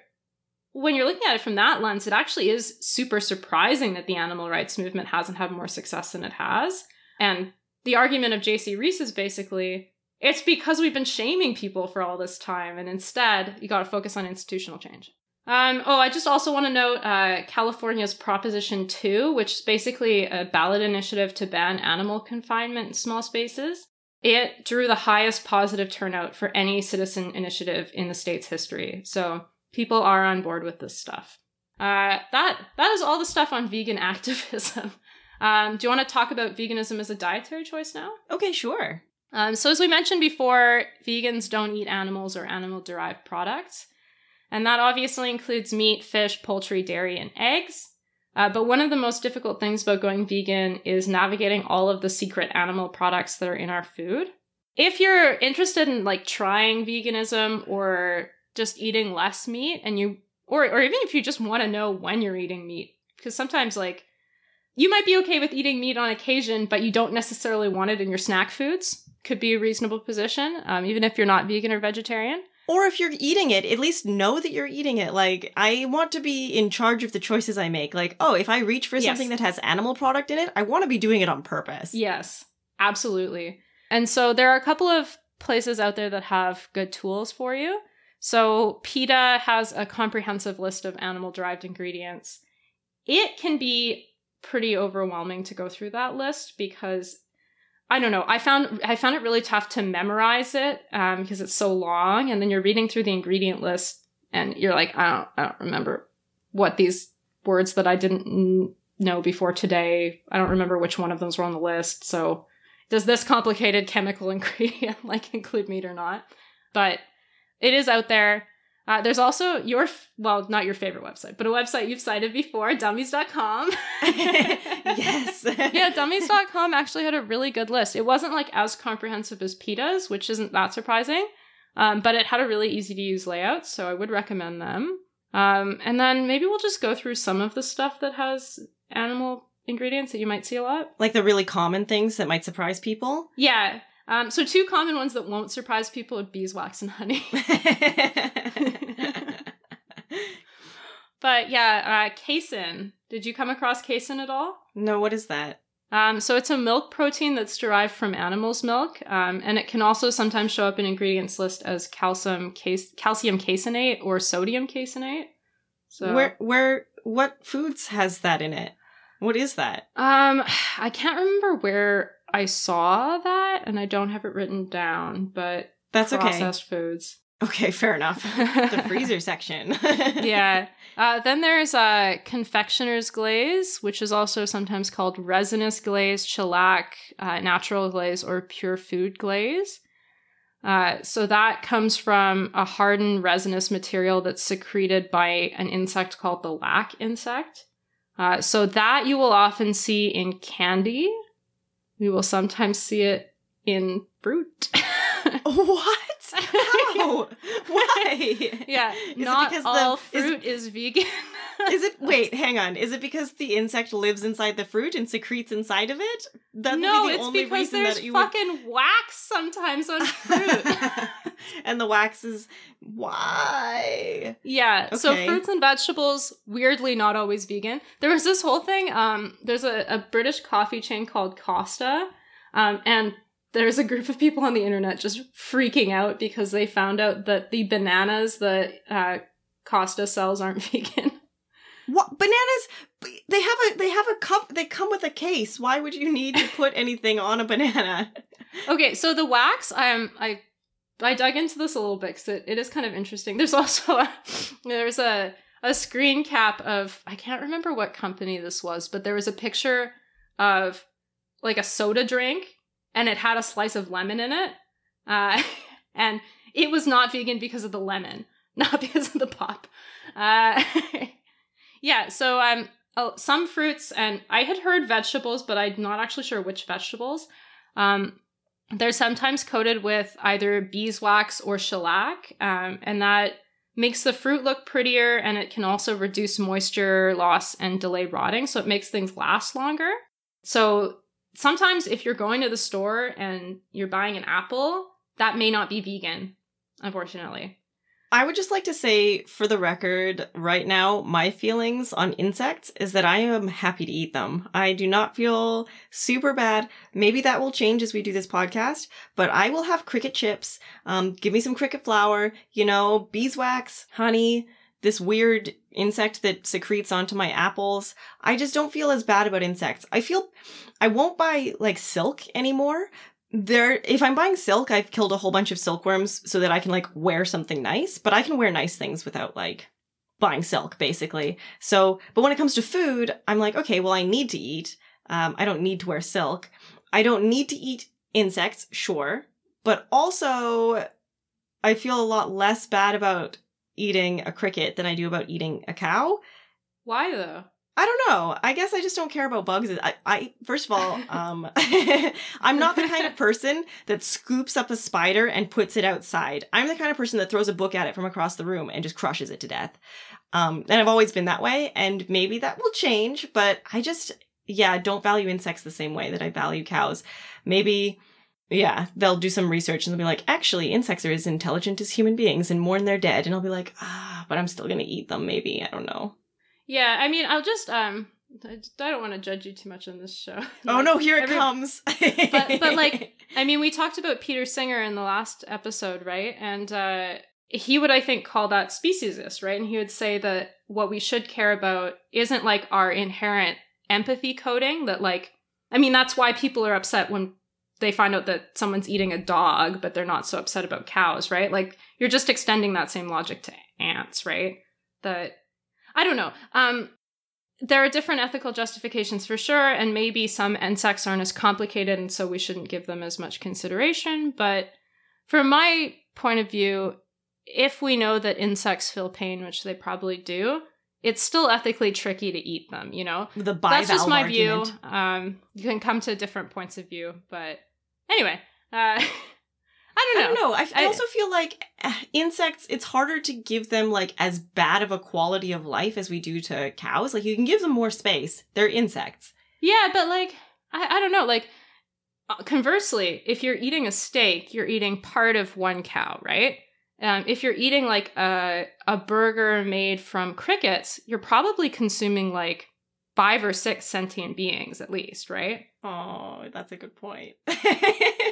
when you're looking at it from that lens, it actually is super surprising that the animal rights movement hasn't had more success than it has. And the argument of Jacy Reese is basically it's because we've been shaming people for all this time, and instead you got to focus on institutional change. Um, oh, I just also want to note uh, California's Proposition 2, which is basically a ballot initiative to ban animal confinement in small spaces. It drew the highest positive turnout for any citizen initiative in the state's history. So people are on board with this stuff. Uh, that that is all the stuff on vegan activism. Um, do you want to talk about veganism as a dietary choice now? Okay, sure. Um, so as we mentioned before, vegans don't eat animals or animal-derived products, and that obviously includes meat, fish, poultry, dairy, and eggs. Uh, but one of the most difficult things about going vegan is navigating all of the secret animal products that are in our food. If you're interested in like trying veganism or just eating less meat and you or or even if you just want to know when you're eating meat because sometimes like you might be okay with eating meat on occasion but you don't necessarily want it in your snack foods could be a reasonable position um, even if you're not vegan or vegetarian or if you're eating it, at least know that you're eating it. Like, I want to be in charge of the choices I make. Like, oh, if I reach for yes. something that has animal product in it, I want to be doing it on purpose. Yes, absolutely. And so there are a couple of places out there that have good tools for you. So PETA has a comprehensive list of animal derived ingredients. It can be pretty overwhelming to go through that list because I don't know. I found I found it really tough to memorize it um, because it's so long, and then you're reading through the ingredient list, and you're like, I don't, I don't remember what these words that I didn't know before today. I don't remember which one of those were on the list. So does this complicated chemical ingredient like include meat or not? But it is out there. Uh, there's also your, well, not your favorite website, but a website you've cited before, dummies.com. yes. yeah, dummies.com actually had a really good list. It wasn't like as comprehensive as PETA's, which isn't that surprising, um, but it had a really easy to use layout, so I would recommend them. Um, and then maybe we'll just go through some of the stuff that has animal ingredients that you might see a lot. Like the really common things that might surprise people. Yeah. Um, so two common ones that won't surprise people would beeswax and honey. but yeah, uh, casein. Did you come across casein at all? no, what is that? Um, so it's a milk protein that's derived from animal's milk, um, and it can also sometimes show up in ingredients list as calcium case- calcium caseinate or sodium caseinate. So Where where what foods has that in it? What is that? um, I can't remember where I saw that, and I don't have it written down, but That's okay. processed foods. Okay, fair enough. the freezer section. yeah. Uh, then there's uh, confectioner's glaze, which is also sometimes called resinous glaze, shellac, uh, natural glaze, or pure food glaze. Uh, so that comes from a hardened resinous material that's secreted by an insect called the lac insect. Uh, so that you will often see in candy. We will sometimes see it in fruit. what? How? Why? yeah, Is it not because the- all is- fruit is vegan. Is it wait, hang on. Is it because the insect lives inside the fruit and secretes inside of it? That no, be the it's only because there's you would- fucking wax sometimes on fruit. and the wax is why? yeah, so fruits and vegetables, weirdly not always vegan. There was this whole thing. Um, there's a, a British coffee chain called Costa, um, and there's a group of people on the internet just freaking out because they found out that the bananas that uh, Costa sells aren't vegan. What bananas? They have a they have a cup. They come with a case. Why would you need to put anything on a banana? Okay, so the wax, um, I I dug into this a little bit because it, it is kind of interesting. There's also a, there's a a screen cap of I can't remember what company this was, but there was a picture of like a soda drink, and it had a slice of lemon in it, uh, and it was not vegan because of the lemon, not because of the pop. Uh, yeah, so um, some fruits, and I had heard vegetables, but I'm not actually sure which vegetables. Um, they're sometimes coated with either beeswax or shellac, um, and that makes the fruit look prettier and it can also reduce moisture loss and delay rotting, so it makes things last longer. So sometimes if you're going to the store and you're buying an apple, that may not be vegan, unfortunately. I would just like to say, for the record, right now, my feelings on insects is that I am happy to eat them. I do not feel super bad. Maybe that will change as we do this podcast, but I will have cricket chips. Um, give me some cricket flour, you know, beeswax, honey, this weird insect that secretes onto my apples. I just don't feel as bad about insects. I feel I won't buy like silk anymore there if i'm buying silk i've killed a whole bunch of silkworms so that i can like wear something nice but i can wear nice things without like buying silk basically so but when it comes to food i'm like okay well i need to eat um, i don't need to wear silk i don't need to eat insects sure but also i feel a lot less bad about eating a cricket than i do about eating a cow Why though? I don't know. I guess I just don't care about bugs. I, I first of all, um, I'm not the kind of person that scoops up a spider and puts it outside. I'm the kind of person that throws a book at it from across the room and just crushes it to death. Um, and I've always been that way, and maybe that will change. But I just, yeah, don't value insects the same way that I value cows. Maybe. Yeah, they'll do some research and they'll be like, actually, insects are as intelligent as human beings and mourn they're dead. And I'll be like, ah, but I'm still gonna eat them, maybe. I don't know. Yeah, I mean, I'll just um, I don't want to judge you too much on this show. Oh no, here it Every- comes. but but like I mean, we talked about Peter Singer in the last episode, right? And uh, he would, I think, call that speciesist, right? And he would say that what we should care about isn't like our inherent empathy coding. That like, I mean, that's why people are upset when they find out that someone's eating a dog, but they're not so upset about cows, right? Like, you're just extending that same logic to ants, right? That I don't know. Um, there are different ethical justifications for sure, and maybe some insects aren't as complicated, and so we shouldn't give them as much consideration. But from my point of view, if we know that insects feel pain, which they probably do, it's still ethically tricky to eat them, you know? The That's just my argument. view. Um, you can come to different points of view, but anyway, uh, I I don't know. don't know. I, I I- also feel like eh, insects, it's harder to give them like as bad of a quality of life as we do to cows. Like you can give them more space. They're insects. Yeah, but like, I, I don't know. Like, uh, conversely, if you're eating a steak, you're eating part of one cow, right? Um, if you're eating like a a burger made from crickets, you're probably consuming like five or six sentient beings at least, right? Oh, that's a good point.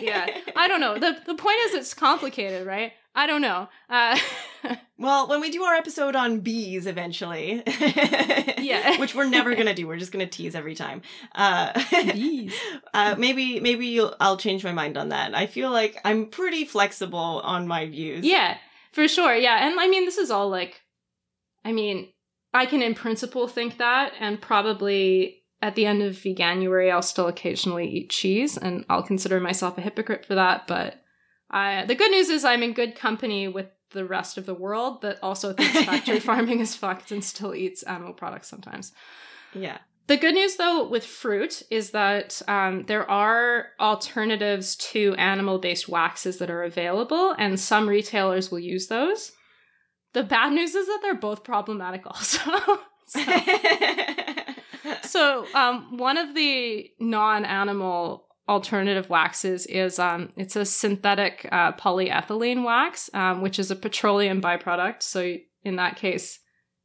Yeah, I don't know. the The point is, it's complicated, right? I don't know. Uh, Well, when we do our episode on bees eventually, Yeah. which we're never gonna do, we're just gonna tease every time. Uh, Bees. uh, maybe maybe you'll, I'll change my mind on that. I feel like I'm pretty flexible on my views. Yeah, for sure. Yeah. And I mean, this is all like, I mean, I can in principle think that, and probably at the end of Veganuary, I'll still occasionally eat cheese, and I'll consider myself a hypocrite for that. But I, the good news is I'm in good company with the rest of the world that also thinks factory farming is fucked and still eats animal products sometimes. yeah. The good news, though, with fruit is that um, there are alternatives to animal based waxes that are available, and some retailers will use those. The bad news is that they're both problematic, also. so, so, um, one of the non animal alternative waxes is um, it's a synthetic uh, polyethylene wax, um, which is a petroleum byproduct. So, in that case,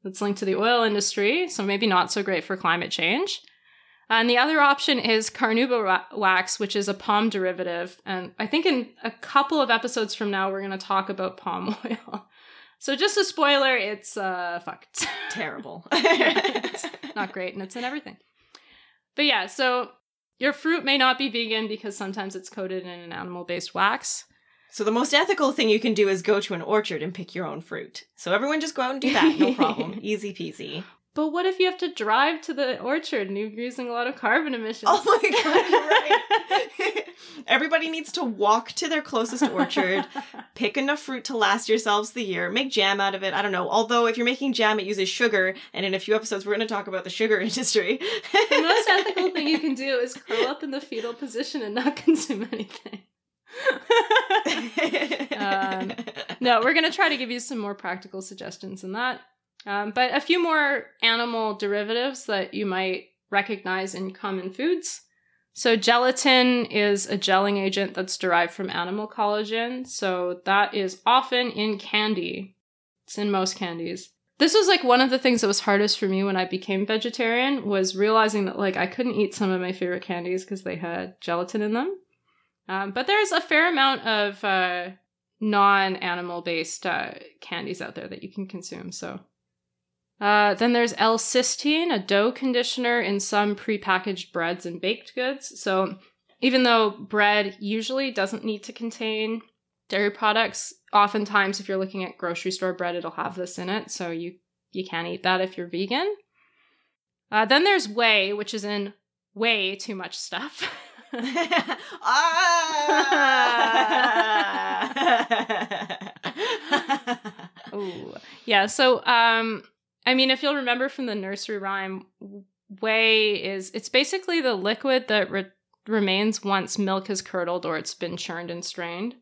it's linked to the oil industry, so maybe not so great for climate change. And the other option is carnauba wax, which is a palm derivative. And I think in a couple of episodes from now, we're going to talk about palm oil. So just a spoiler, it's uh, fucked. Terrible. It's not great, and it's in everything. But yeah, so your fruit may not be vegan because sometimes it's coated in an animal-based wax. So the most ethical thing you can do is go to an orchard and pick your own fruit. So everyone just go out and do that. No problem. Easy peasy. But what if you have to drive to the orchard and you're using a lot of carbon emissions? Oh my god, you're right. Everybody needs to walk to their closest orchard, pick enough fruit to last yourselves the year, make jam out of it. I don't know. Although if you're making jam, it uses sugar, and in a few episodes we're going to talk about the sugar industry. the most ethical thing you can do is curl up in the fetal position and not consume anything. Um, no, we're going to try to give you some more practical suggestions than that. Um, but a few more animal derivatives that you might recognize in common foods. So, gelatin is a gelling agent that's derived from animal collagen. So, that is often in candy. It's in most candies. This was like one of the things that was hardest for me when I became vegetarian was realizing that like I couldn't eat some of my favorite candies because they had gelatin in them. Um, but there's a fair amount of uh, non-animal based uh, candies out there that you can consume. So uh, then there's L-cysteine, a dough conditioner in some prepackaged breads and baked goods. So even though bread usually doesn't need to contain dairy products, oftentimes if you're looking at grocery store bread, it'll have this in it. So you you can't eat that if you're vegan. Uh, then there's whey, which is in way too much stuff. ah! Ooh. Yeah, so um I mean if you'll remember from the nursery rhyme, whey is it's basically the liquid that re- remains once milk has curdled or it's been churned and strained.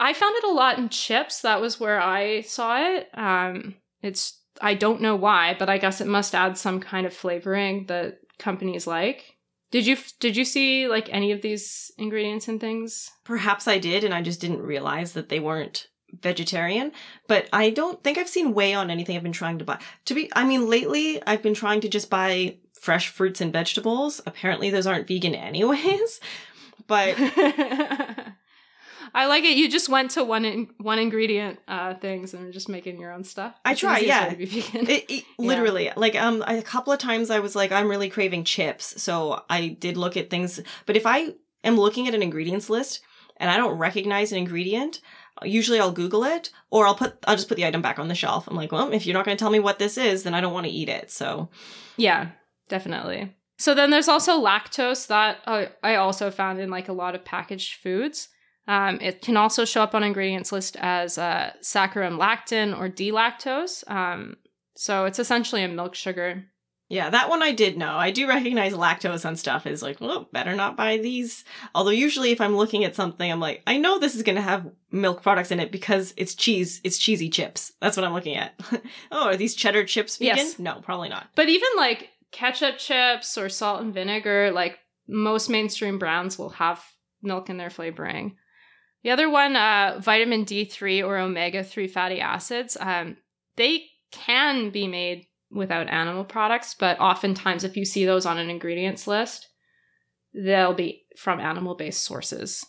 I found it a lot in chips. That was where I saw it. Um it's I don't know why, but I guess it must add some kind of flavoring that companies like. Did you did you see like any of these ingredients and things? Perhaps I did, and I just didn't realize that they weren't vegetarian. But I don't think I've seen whey on anything I've been trying to buy. To be, I mean, lately I've been trying to just buy fresh fruits and vegetables. Apparently, those aren't vegan anyways. But I like it. You just went to one in, one ingredient uh, things and are just making your own stuff. I It's try, yeah. to be vegan. It, it- literally like um a couple of times i was like i'm really craving chips so i did look at things but if i am looking at an ingredients list and i don't recognize an ingredient usually i'll google it or i'll put i'll just put the item back on the shelf i'm like well if you're not going to tell me what this is then i don't want to eat it so yeah, definitely. So then there's also lactose that uh, I also found in like a lot of packaged foods. Um, it can also show up on ingredients list as uh, saccharum lactis or D-lactose. Um, so it's essentially a milk sugar. Yeah, that one I did know. I do recognize lactose on stuff is like, well, better not buy these. Although usually if I'm looking at something, I'm like, I know this is going to have milk products in it because it's cheese. It's cheesy chips. That's what I'm looking at. oh, are these cheddar chips vegan? Yes. No, probably not. But even like ketchup chips or salt and vinegar, like most mainstream brands will have milk in their flavoring. The other one, uh, vitamin D3 or omega 3 fatty acids, um, they can be made without animal products, but oftentimes if you see those on an ingredients list, they'll be from animal based sources.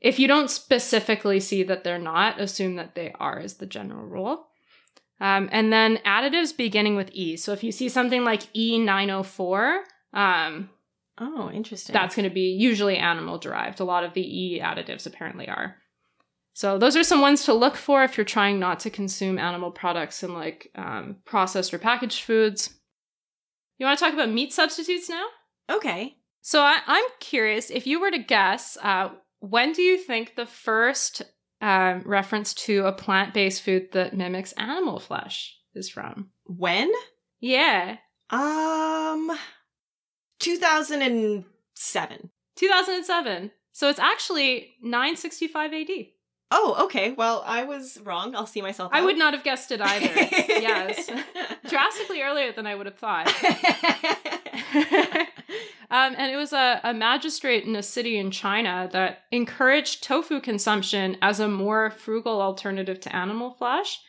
If you don't specifically see that they're not, assume that they are, is the general rule. Um, and then additives beginning with E. So if you see something like E904, um, Oh, interesting. that's going to be usually animal derived. A lot of the E additives apparently are. So those are some ones to look for if you're trying not to consume animal products and like um, processed or packaged foods. You want to talk about meat substitutes now? okay. So I, I'm curious if you were to guess, uh, when do you think the first um, reference to a plant-based food that mimics animal flesh is from? When? Yeah, Um, 2007. 2007. So it's actually 965 AD. Oh, okay. Well, I was wrong. I'll see myself. I out. would not have guessed it either. yes. Drastically earlier than I would have thought. um, and it was a, a magistrate in a city in China that encouraged tofu consumption as a more frugal alternative to animal flesh.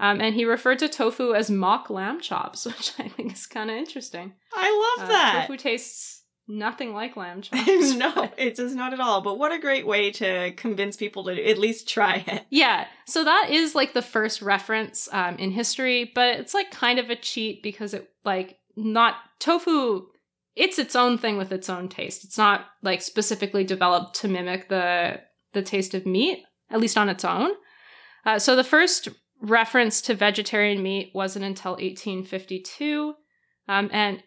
Um, and he referred to tofu as mock lamb chops, which I think is kind of interesting. I love Uh, that. Tofu tastes nothing like lamb chops. no, it does not at all. But what a great way to convince people to at least try it. Yeah, so that is like the first reference um, in history, but it's like kind of a cheat because it like not tofu. It's its own thing with its own taste. It's not like specifically developed to mimic the the taste of meat, at least on its own. Uh, so the first reference to vegetarian meat wasn't until 1852, um, and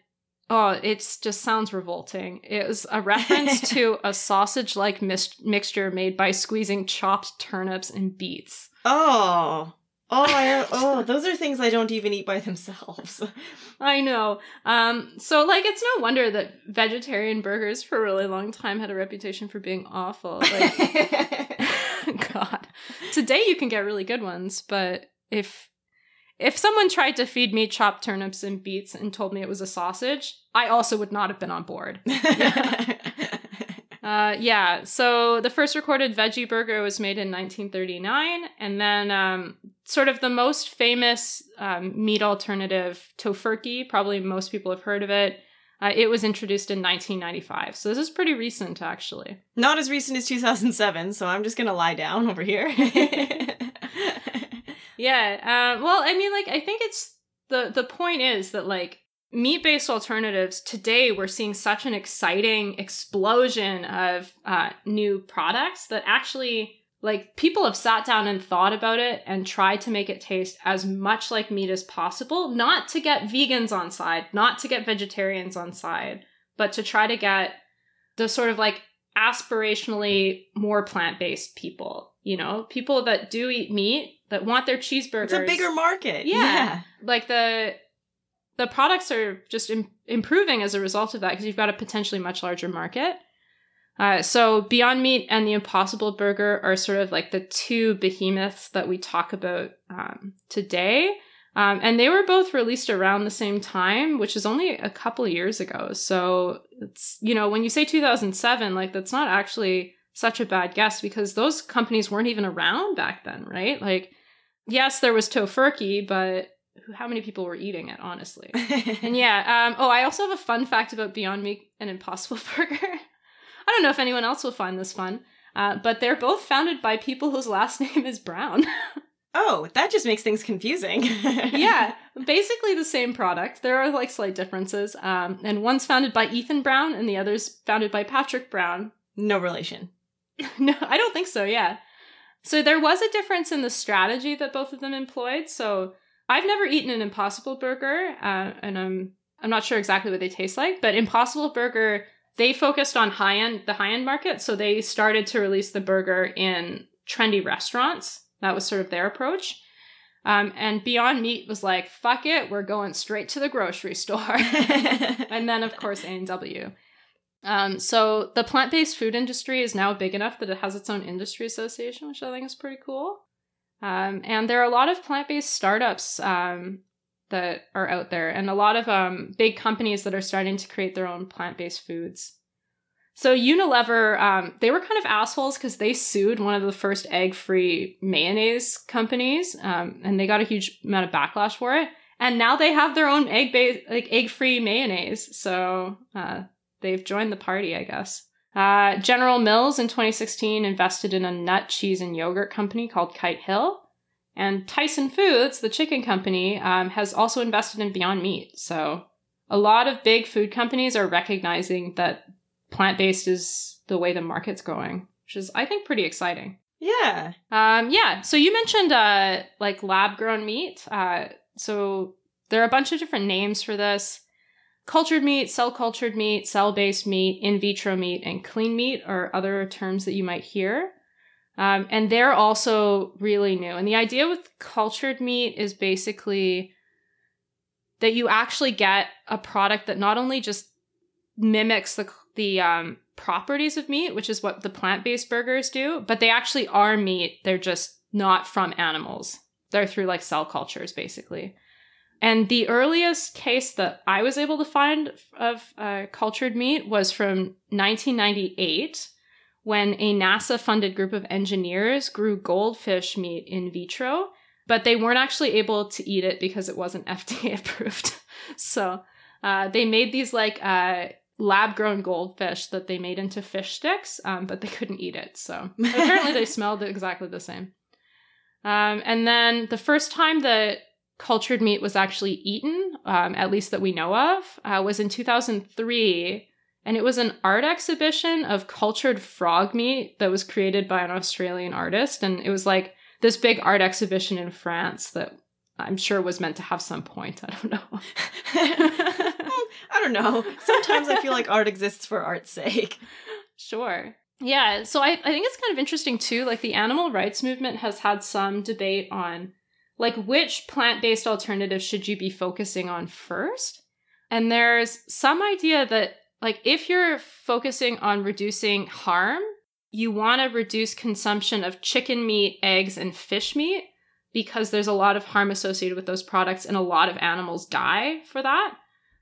oh, it just sounds revolting. It was a reference to a sausage-like mis- mixture made by squeezing chopped turnips and beets. Oh. Oh, I, oh, those are things I don't even eat by themselves. I know. Um, so like, it's no wonder that vegetarian burgers for a really long time had a reputation for being awful. Like, God, today you can get really good ones, but if if someone tried to feed me chopped turnips and beets and told me it was a sausage, I also would not have been on board. Uh, yeah, so the first recorded veggie burger was made in 1939, and then um, sort of the most famous um, meat alternative, Tofurky, probably most people have heard of it. Uh, it was introduced in 1995, so this is pretty recent, actually. Not as recent as 2007, so I'm just gonna lie down over here. Yeah, uh, well, I mean, like, I think it's the the point is that like meat based alternatives today we're seeing such an exciting explosion of uh, new products that actually like people have sat down and thought about it and tried to make it taste as much like meat as possible not to get vegans on side not to get vegetarians on side but to try to get the sort of like aspirationally more plant-based people you know? People that do eat meat that want their cheeseburgers it's a bigger market. Yeah. like the the products are just Im- improving as a result of that because you've got a potentially much larger market. Uh, so Beyond Meat and the Impossible Burger are sort of like the two behemoths that we talk about um, today. Um, and they were both released around the same time, which is only a couple years ago. So it's, you know, when you say 2007, like that's not actually such a bad guess because those companies weren't even around back then, right? Like, yes, there was Tofurky, but how many people were eating it, honestly? And yeah, um, oh, I also have a fun fact about Beyond Meat and Impossible Burger. I don't know if anyone else will find this fun, uh, but they're both founded by people whose last name is Brown. oh, that just makes things confusing. yeah, basically the same product. There are like slight differences, um, and one's founded by Ethan Brown, and the other's founded by Patrick Brown. no relation. no, I don't think so. Yeah. So there was a difference in the strategy that both of them employed. So I've never eaten an Impossible Burger, uh, and I'm I'm not sure exactly what they taste like, but Impossible Burger, they focused on high end, the high end market. So they started to release the burger in trendy restaurants. That was sort of their approach. Um, and Beyond Meat was like, fuck it, we're going straight to the grocery store. and then, of course, A&W. Um, so the plant-based food industry is now big enough that it has its own industry association, which I think is pretty cool. Um, and there are a lot of plant-based startups um, that are out there, and a lot of um, big companies that are starting to create their own plant-based foods. So Unilever, um, they were kind of assholes because they sued one of the first egg-free mayonnaise companies, um, and they got a huge amount of backlash for it. And now they have their own egg-based, like egg-free mayonnaise. So uh, they've joined the party, I guess. Uh, General Mills in 2016 invested in a nut, cheese, and yogurt company called Kite Hill. And Tyson Foods, the chicken company, um, has also invested in Beyond Meat. So a lot of big food companies are recognizing that plant based is the way the market's going, which is, I think, pretty exciting. Yeah. Um, yeah. So you mentioned uh, like lab grown meat. Uh, so there are a bunch of different names for this. Cultured meat, cell cultured meat, cell based meat, in vitro meat, and clean meat are other terms that you might hear. Um, and they're also really new. And the idea with cultured meat is basically that you actually get a product that not only just mimics the the um, properties of meat, which is what the plant based burgers do, but they actually are meat. They're just not from animals. They're through like cell cultures, basically. And the earliest case that I was able to find of uh, cultured meat was from 1998 when a NASA funded group of engineers grew goldfish meat in vitro, but they weren't actually able to eat it because it wasn't FDA approved. so uh, they made these like uh, lab grown goldfish that they made into fish sticks, um, but they couldn't eat it. So apparently they smelled exactly the same. Um, and then the first time that cultured meat was actually eaten, um, at least that we know of, uh, was in 2003. And it was an art exhibition of cultured frog meat that was created by an Australian artist. And it was like this big art exhibition in France that I'm sure was meant to have some point. I don't know. I don't know. Sometimes I feel like art exists for art's sake. Sure. Yeah, so I, I think it's kind of interesting too. Like the animal rights movement has had some debate on like which plant-based alternatives should you be focusing on first? And there's some idea that like if you're focusing on reducing harm, you want to reduce consumption of chicken meat, eggs, and fish meat because there's a lot of harm associated with those products and a lot of animals die for that.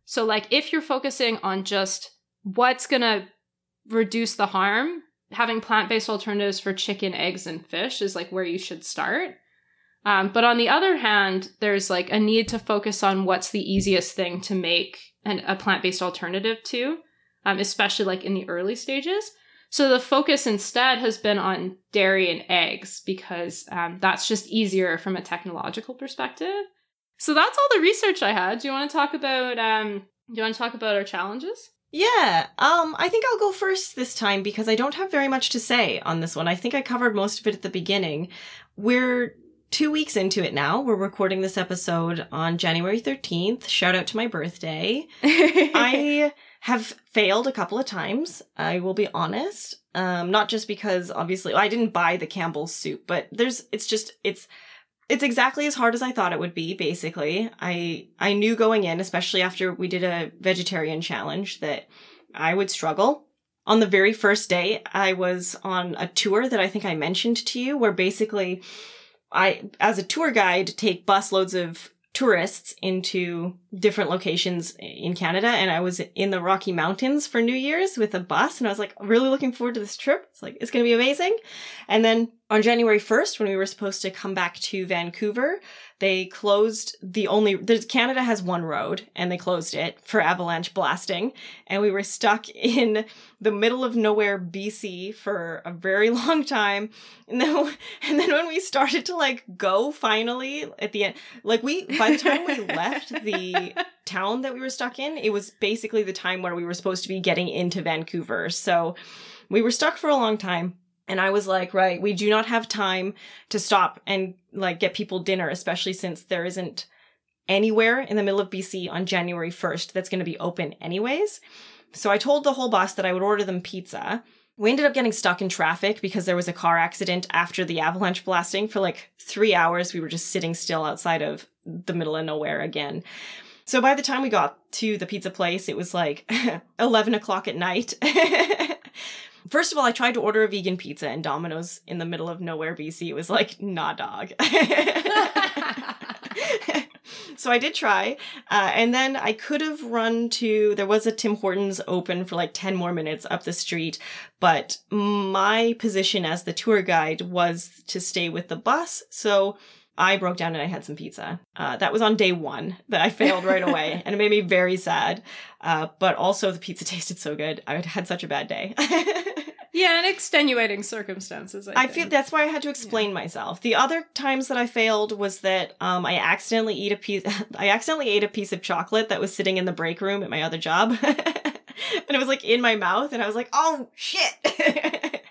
So, like, if you're focusing on just what's going to reduce the harm, having plant based alternatives for chicken, eggs, and fish is like where you should start. Um, but on the other hand, there's like a need to focus on what's the easiest thing to make an, a plant based alternative to, um, especially like in the early stages. So the focus instead has been on dairy and eggs because um, that's just easier from a technological perspective. So that's all the research I had. Do you want to talk about um do you want to talk about our challenges? Yeah, um, I think I'll go first this time because I don't have very much to say on this one. I think I covered most of it at the beginning. We're two weeks into it now. We're recording this episode on January 13th. Shout out to my birthday. I have failed a couple of times. I will be honest. Um, not just because obviously I didn't buy the Campbell's soup, but there's, it's just, it's, it's exactly as hard as I thought it would be, basically. I I knew going in, especially after we did a vegetarian challenge, that I would struggle. On the very first day, I was on a tour that I think I mentioned to you, where basically I, as a tour guide, take busloads of tourists into different locations in Canada. And I was in the Rocky Mountains for New Year's with a bus. And I was like, really looking forward to this trip. It's like, it's going to be amazing. And then on January 1st, when we were supposed to come back to Vancouver, they closed the only, Canada has one road and they closed it for avalanche blasting. And we were stuck in the middle of nowhere, BC for a very long time. And then, and then when we started to like go finally at the end, like we, by the time we left the town that we were stuck in, it was basically the time where we were supposed to be getting into Vancouver. So we were stuck for a long time and I was like, right, we do not have time to stop and like get people dinner, especially since there isn't anywhere in the middle of BC on January 1st that's going to be open anyways. So I told the whole bus that I would order them pizza. We ended up getting stuck in traffic because there was a car accident after the avalanche blasting for like three hours. We were just sitting still outside of the middle of nowhere again. So by the time we got to the pizza place, it was like 11 o'clock at night. First of all, I tried to order a vegan pizza and Domino's in the middle of nowhere, BC. It was like, nah, dog. so I did try. Uh, and then I could have run to, there was a Tim Hortons open for like 10 more minutes up the street. But my position as the tour guide was to stay with the bus. So I broke down and I had some pizza. Uh, that was on day one that I failed right away, and it made me very sad. Uh, but also, the pizza tasted so good. I had such a bad day. Yeah, and extenuating circumstances. I, I feel that's why I had to explain yeah. myself. The other times that I failed was that um, I accidentally eat a piece. I accidentally ate a piece of chocolate that was sitting in the break room at my other job, and it was like in my mouth, and I was like, "Oh shit!"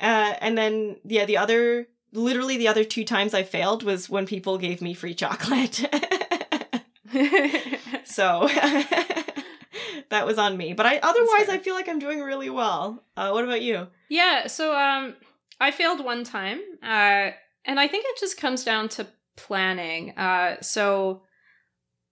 uh, and then yeah, the other literally the other two times I failed was when people gave me free chocolate. so that was on me. But I otherwise I feel like I'm doing really well. Uh, what about you? Yeah, so um I failed one time. Uh and I think it just comes down to planning. Uh so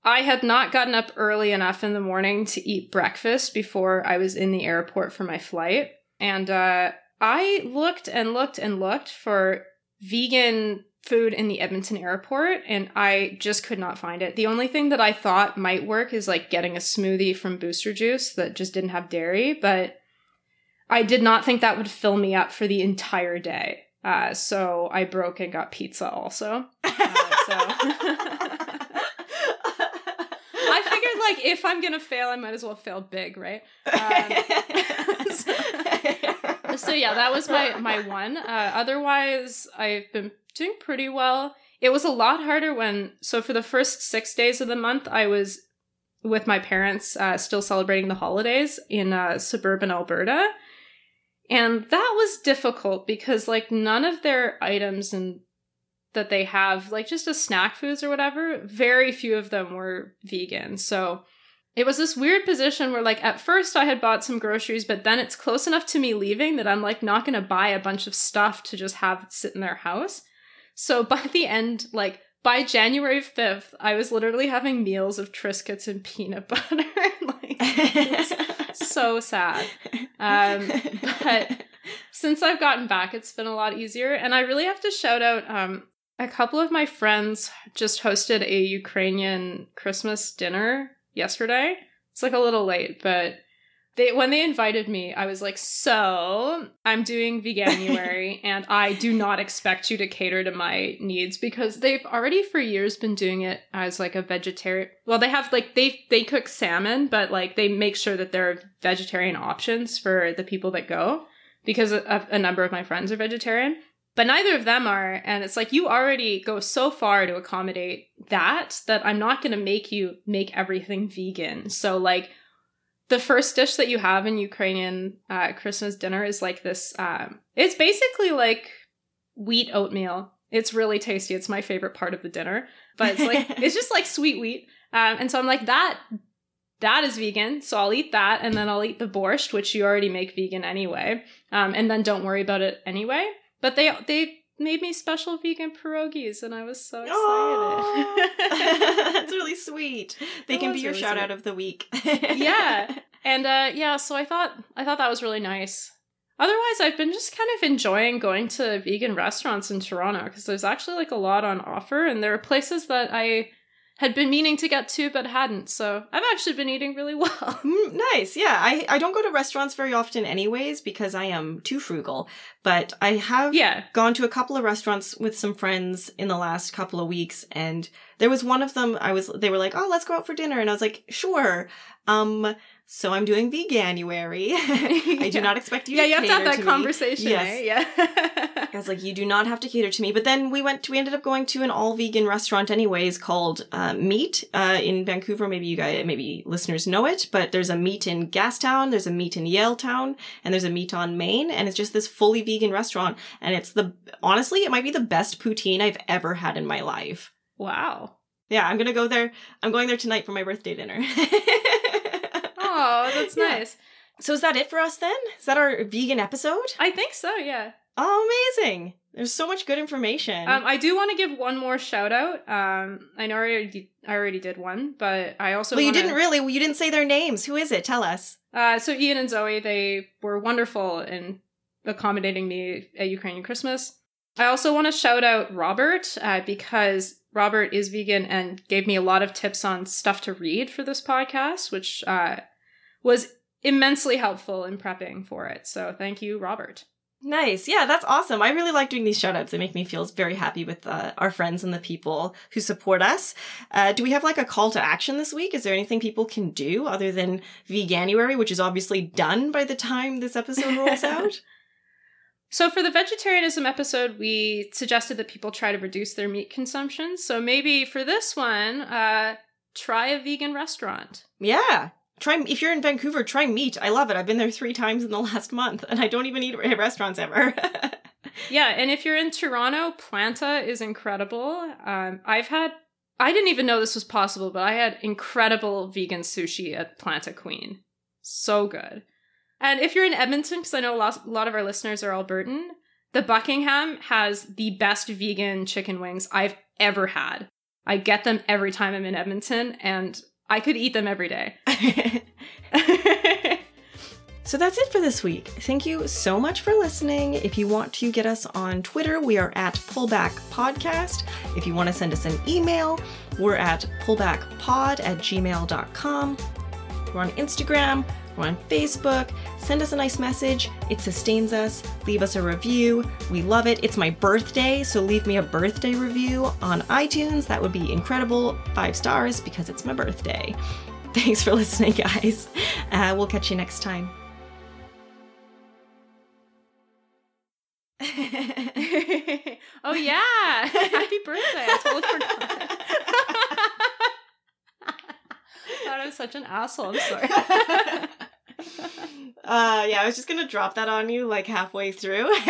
I had not gotten up early enough in the morning to eat breakfast before I was in the airport for my flight. And uh I looked and looked and looked for vegan food in the Edmonton airport and I just could not find it. The only thing that I thought might work is like getting a smoothie from Booster Juice that just didn't have dairy, but I did not think that would fill me up for the entire day. Uh, so I broke and got pizza also. Uh, so I figured like if I'm gonna fail, I might as well fail big, right? Um, so, so yeah, that was my my one. Uh, otherwise, I've been doing pretty well. It was a lot harder when so for the first six days of the month, I was with my parents, uh, still celebrating the holidays in uh, suburban Alberta, and that was difficult because like none of their items and that they have, like just as snack foods or whatever, very few of them were vegan. So it was this weird position where like at first I had bought some groceries, but then it's close enough to me leaving that I'm like not gonna buy a bunch of stuff to just have sit in their house. So by the end, like by January 5th, I was literally having meals of Triscuits and peanut butter. like so sad. Um, but since I've gotten back, it's been a lot easier. And I really have to shout out um, a couple of my friends just hosted a Ukrainian Christmas dinner yesterday. It's like a little late, but they when they invited me, I was like, "So, I'm doing Veganuary and I do not expect you to cater to my needs because they've already for years been doing it as like a vegetarian. Well, they have like they they cook salmon, but like they make sure that there are vegetarian options for the people that go because a, a number of my friends are vegetarian but neither of them are and it's like you already go so far to accommodate that that i'm not going to make you make everything vegan. So like the first dish that you have in ukrainian uh, christmas dinner is like this um, it's basically like wheat oatmeal. It's really tasty. It's my favorite part of the dinner but it's like it's just like sweet wheat. Um, and so i'm like that that is vegan so i'll eat that and then i'll eat the borscht which you already make vegan anyway. Um, and then don't worry about it anyway but they they made me special vegan pierogies and I was so excited. That's really sweet. They can be your really shout sweet. out of the week. yeah. And uh yeah, so I thought I thought that was really nice. Otherwise, I've been just kind of enjoying going to vegan restaurants in Toronto because there's actually like a lot on offer and there are places that I had been meaning to get to but hadn't. So I've actually been eating really well. Mm, nice. Yeah. I, I don't go to restaurants very often anyways because I am too frugal. But I have yeah. gone to a couple of restaurants with some friends in the last couple of weeks and there was one of them I was they were like, "Oh, let's go out for dinner." And I was like, "Sure." Um so I'm doing veganuary. I do not expect you yeah, to you have to have that to conversation. Yes. eh? Yeah. I was like, you do not have to cater to me. But then we went, To, we ended up going to an all vegan restaurant anyways called uh, MeeT uh, in Vancouver. Maybe you guys, maybe listeners know it, but there's a MeeT in Gastown, there's a MeeT in Yaletown, and there's a MeeT on Main. And it's just this fully vegan restaurant. And it's the, honestly, it might be the best poutine I've ever had in my life. Wow. Yeah, I'm gonna go there. I'm going there tonight for my birthday dinner. Oh, that's Yeah. nice. so is that it for us then? Is that our vegan episode? I think so, yeah. Oh, amazing! There's so much good information. Um, I do want to give one more shout out. Um, I know I already, I already did one, but I also well, you wanna- didn't really. You didn't say their names. Who is it? Tell us. Uh, so Ian and Zoe, they were wonderful in accommodating me at Ukrainian Christmas. I also want to shout out Robert uh, because Robert is vegan and gave me a lot of tips on stuff to read for this podcast, which uh, was immensely helpful in prepping for it. So thank you, Robert. Nice. Yeah, that's awesome. I really like doing these shout outs. They make me feel very happy with uh, our friends and the people who support us. Uh, do we have like a call to action this week? Is there anything people can do other than Veganuary, which is obviously done by the time this episode rolls out? So for the vegetarianism episode, we suggested that people try to reduce their meat consumption. So maybe for this one, uh, try a vegan restaurant. Yeah. Try if you're in Vancouver, try MeeT. I love it. I've been there three times in the last month, and I don't even eat at restaurants ever. Yeah, and if you're in Toronto, Planta is incredible. Um, I've had, I didn't even know this was possible, but I had incredible vegan sushi at Planta Queen. So good. And if you're in Edmonton, because I know a lot, a lot of our listeners are Albertan, the Buckingham has the best vegan chicken wings I've ever had. I get them every time I'm in Edmonton, and I could eat them every day. So that's it for this week. Thank you so much for listening. If you want to get us on Twitter, we are at Pullback Podcast. If you want to send us an email, we're at pullbackpod at gmail.com. We're on Instagram, we're on Facebook. Send us a nice message. It sustains us. Leave us a review. We love it. It's my birthday, so leave me a birthday review on iTunes. That would be incredible. Five stars because it's my birthday. Thanks for listening, guys. Uh, we'll catch you next time. oh yeah! Happy birthday! I totally forgot. Thought I was such an asshole. I'm sorry uh, yeah, I was just gonna drop that on you like halfway through.